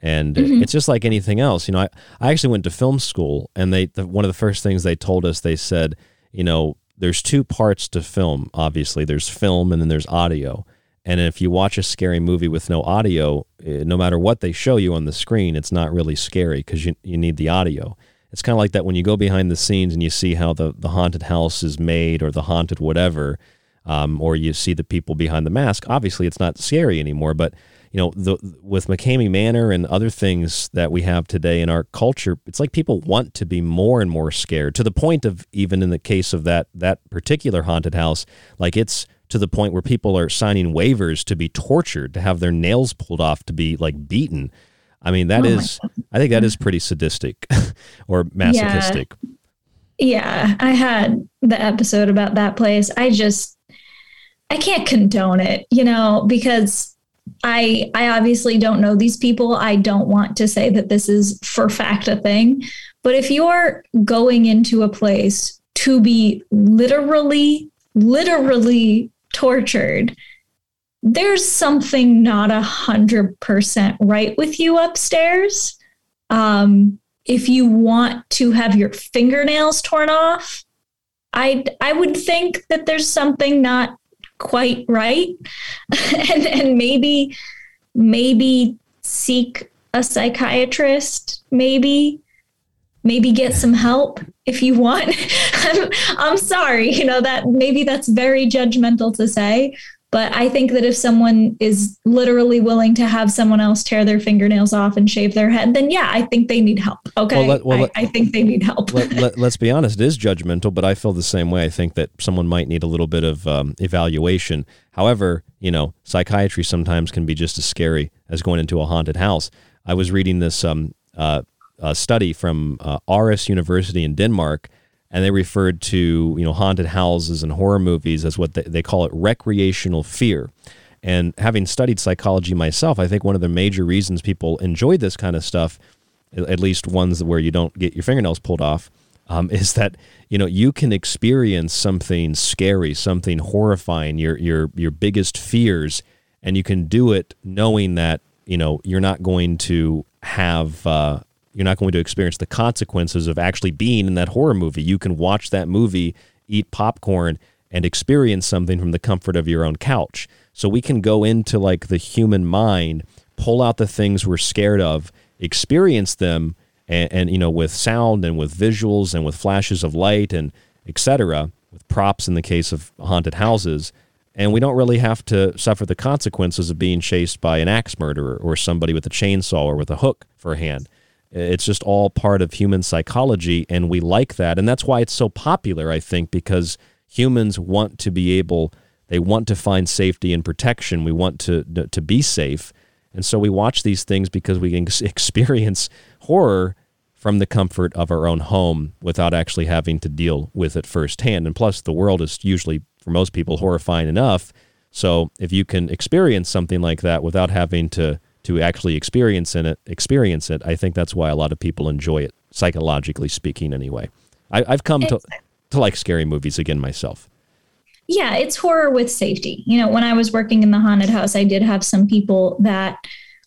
And mm-hmm. it's just like anything else. You know, I, I actually went to film school, and they the, one of the first things they told us, they said, you know, there's two parts to film. Obviously, there's film and then there's audio. And if you watch a scary movie with no audio, eh, no matter what they show you on the screen, it's not really scary because you, you need the audio. It's kind of like that when you go behind the scenes and you see how the, the haunted house is made or the haunted whatever, um, or you see the people behind the mask. Obviously, it's not scary anymore, but you know, the, with McKamey Manor and other things that we have today in our culture, it's like people want to be more and more scared to the point of even in the case of that that particular haunted house, like it's to the point where people are signing waivers to be tortured, to have their nails pulled off, to be like beaten. I mean, that oh is, I think that is pretty sadistic or masochistic. Yeah. yeah, I had the episode about that place. I just, I can't condone it, you know, because I I obviously don't know these people. I don't want to say that this is for fact a thing, but if you're going into a place to be literally literally tortured, there's something not a hundred percent right with you upstairs. Um, if you want to have your fingernails torn off, I I would think that there's something not quite right. And, and maybe maybe seek a psychiatrist maybe maybe get some help if you want. I'm, I'm sorry you know that maybe that's very judgmental to say but I think that if someone is literally willing to have someone else tear their fingernails off and shave their head, then yeah, I think they need help. Okay. Well, let, well, I, let, I, think they need help. let, us be honest, it is judgmental, but I feel the same way. I think that someone might need a little bit of um, evaluation. However, you know, psychiatry sometimes can be just as scary as going into a haunted house. I was reading this um, uh, study from uh, Aarhus University in Denmark and they referred to you know haunted houses and horror movies as what they, they call it recreational fear. And having studied psychology myself i think one of the major reasons people enjoy this kind of stuff at least ones where you don't get your fingernails pulled off um, is that you know you can experience something scary something horrifying your your your biggest fears and you can do it knowing that you know you're not going to have uh, you're not going to experience the consequences of actually being in that horror movie. You can watch that movie, eat popcorn, and experience something from the comfort of your own couch. So we can go into like the human mind, pull out the things we're scared of, experience them, and, and you know with sound and with visuals and with flashes of light and etc. With props in the case of haunted houses. And we don't really have to suffer the consequences of being chased by an axe murderer or somebody with a chainsaw or with a hook for a hand. It's just all part of human psychology, and we like that. And that's why it's so popular, I think, because humans want to be able, they want to find safety and protection. We want to, to be safe. And so we watch these things because we can experience horror from the comfort of our own home without actually having to deal with it firsthand. And plus, the world is usually, for most people, horrifying enough. So if you can experience something like that without having to to actually experience in it experience it i think that's why a lot of people enjoy it psychologically speaking anyway. I, have come to, to like scary movies again myself. Yeah it's horror with safety. You know when i was working in the haunted house i did have some people that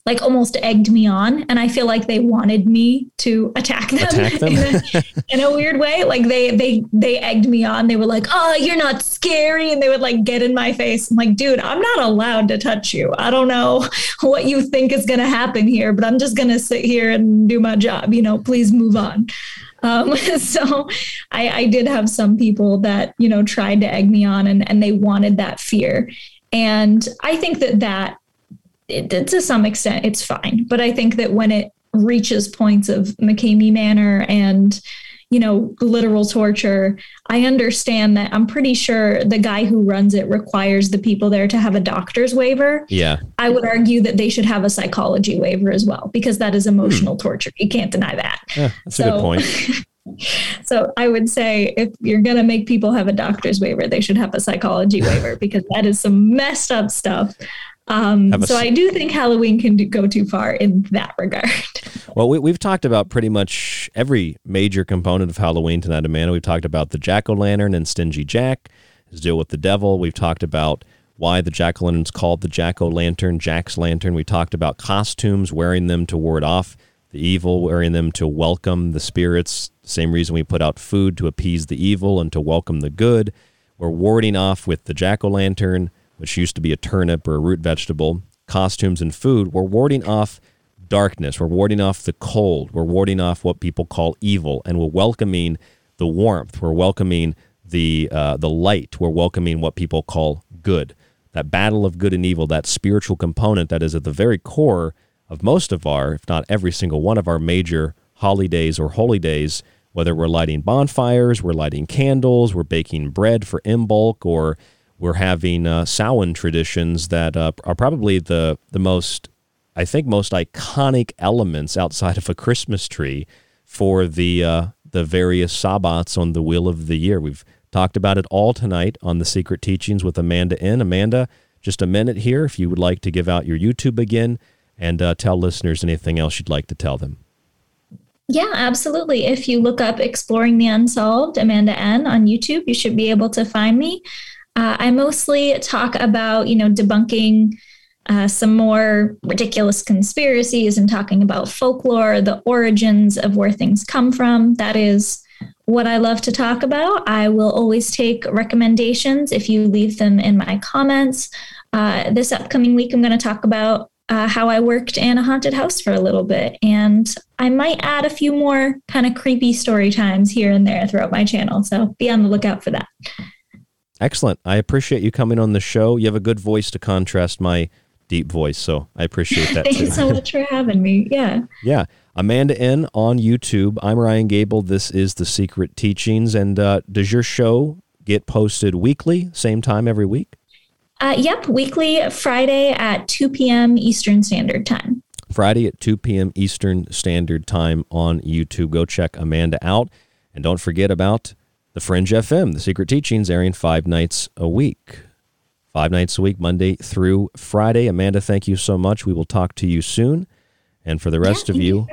like almost egged me on and i feel like they wanted me to attack them, attack them? in, a, in, a, weird way. Like they they they egged me on. They were like oh you're not scary and they would like get in my face. I'm like dude i'm not allowed to touch you. I don't know what you think is going to happen here but i'm just going to sit here and do my job you know please move on. Um, so I, I did have some people that you know tried to egg me on and, and they wanted that fear. And i think that that it, to some extent, it's fine. But I think that when it reaches points of McKamey Manor and you know, literal torture. I understand that I'm pretty sure the guy who runs it requires the people there to have a doctor's waiver. Yeah. I would argue that they should have a psychology waiver as well because that is emotional hmm. torture. You can't deny that. Yeah, that's so, a good point. so I would say if you're going to make people have a doctor's waiver, they should have a psychology waiver because that is some messed up stuff. Um, so I do think Halloween can do, go too far in that regard. Well, we, have talked about pretty much every major component of Halloween tonight, Amanda. We've talked about the jack o' lantern and Stingy Jack, his deal with the devil. We've talked about why the jack o' lantern's called the jack o' lantern, Jack's lantern. We talked about costumes, wearing them to ward off the evil, wearing them to welcome the spirits. Same reason we put out food to appease the evil and to welcome the good. We're warding off with the jack o' lantern which used to be a turnip or a root vegetable, costumes and food, we're warding off darkness. We're warding off the cold. We're warding off what people call evil, and we're welcoming the warmth. We're welcoming the uh, the light. We're welcoming what people call good. That battle of good and evil, that spiritual component that is at the very core of most of our, if not every single one of our major holidays or holy days, whether we're lighting bonfires, we're lighting candles, we're baking bread for Imbolc, or we're having uh, Samhain traditions that uh, are probably the the most, I think, most iconic elements outside of a Christmas tree for the uh, the various sabbats on the wheel of the year. We've talked about it all tonight on the Secret Teachings with Amanda M. Amanda, just a minute here if you would like to give out your YouTube again and uh, tell listeners anything else you'd like to tell them. Yeah, absolutely. If you look up Exploring the Unsolved, Amanda M on YouTube, you should be able to find me. Uh, I mostly talk about, you know, debunking uh, some more ridiculous conspiracies and talking about folklore, the origins of where things come from. That is what I love to talk about. I will always take recommendations if you leave them in my comments. Uh, this upcoming week, I'm going to talk about uh, how I worked in a haunted house for a little bit. And I might add a few more kind of creepy story times here and there throughout my channel. So be on the lookout for that. Excellent. I appreciate you coming on the show. You have a good voice to contrast my deep voice, so I appreciate that. Thank too. you so much for having me. Yeah. Yeah. Amanda M on YouTube. I'm Ryan Gable. This is The Secret Teachings. And uh, does your show get posted weekly, same time every week? Uh, yep, weekly Friday at 2 p.m. Eastern Standard Time. Friday at 2 p.m. Eastern Standard Time on YouTube. Go check Amanda out. And don't forget about the Fringe FM, The Secret Teachings, airing five nights a week. Five nights a week, Monday through Friday. Amanda, thank you so much. We will talk to you soon. And for the rest yeah, of you,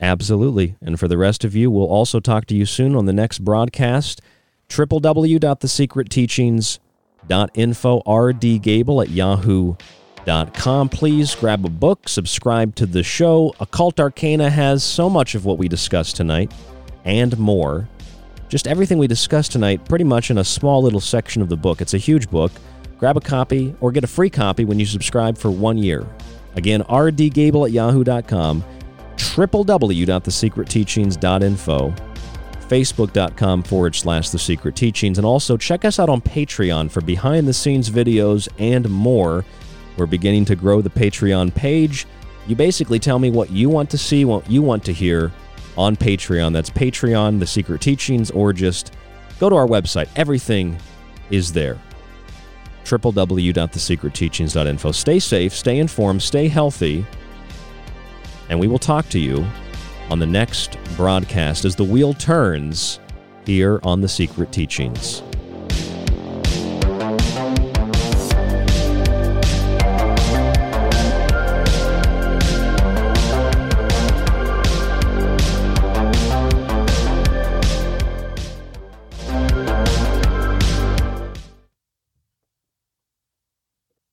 absolutely. And for the rest of you, we'll also talk to you soon on the next broadcast. www.thesecretteachings.info, rdgable at yahoo.com. Please grab a book, subscribe to the show. Occult Arcana has so much of what we discussed tonight and more just everything we discussed tonight pretty much in a small little section of the book. It's a huge book. Grab a copy or get a free copy when you subscribe for one year. Again, rdgable at yahoo.com, www.thesecretteachings.info, facebook.com forward slash the secret teachings, and also check us out on Patreon for behind the scenes videos and more. We're beginning to grow the Patreon page. You basically tell me what you want to see, what you want to hear on Patreon. That's Patreon, The Secret Teachings, or just go to our website. Everything is there. www.thesecretteachings.info. Stay safe, stay informed, stay healthy, and we will talk to you on the next broadcast as the wheel turns here on The Secret Teachings.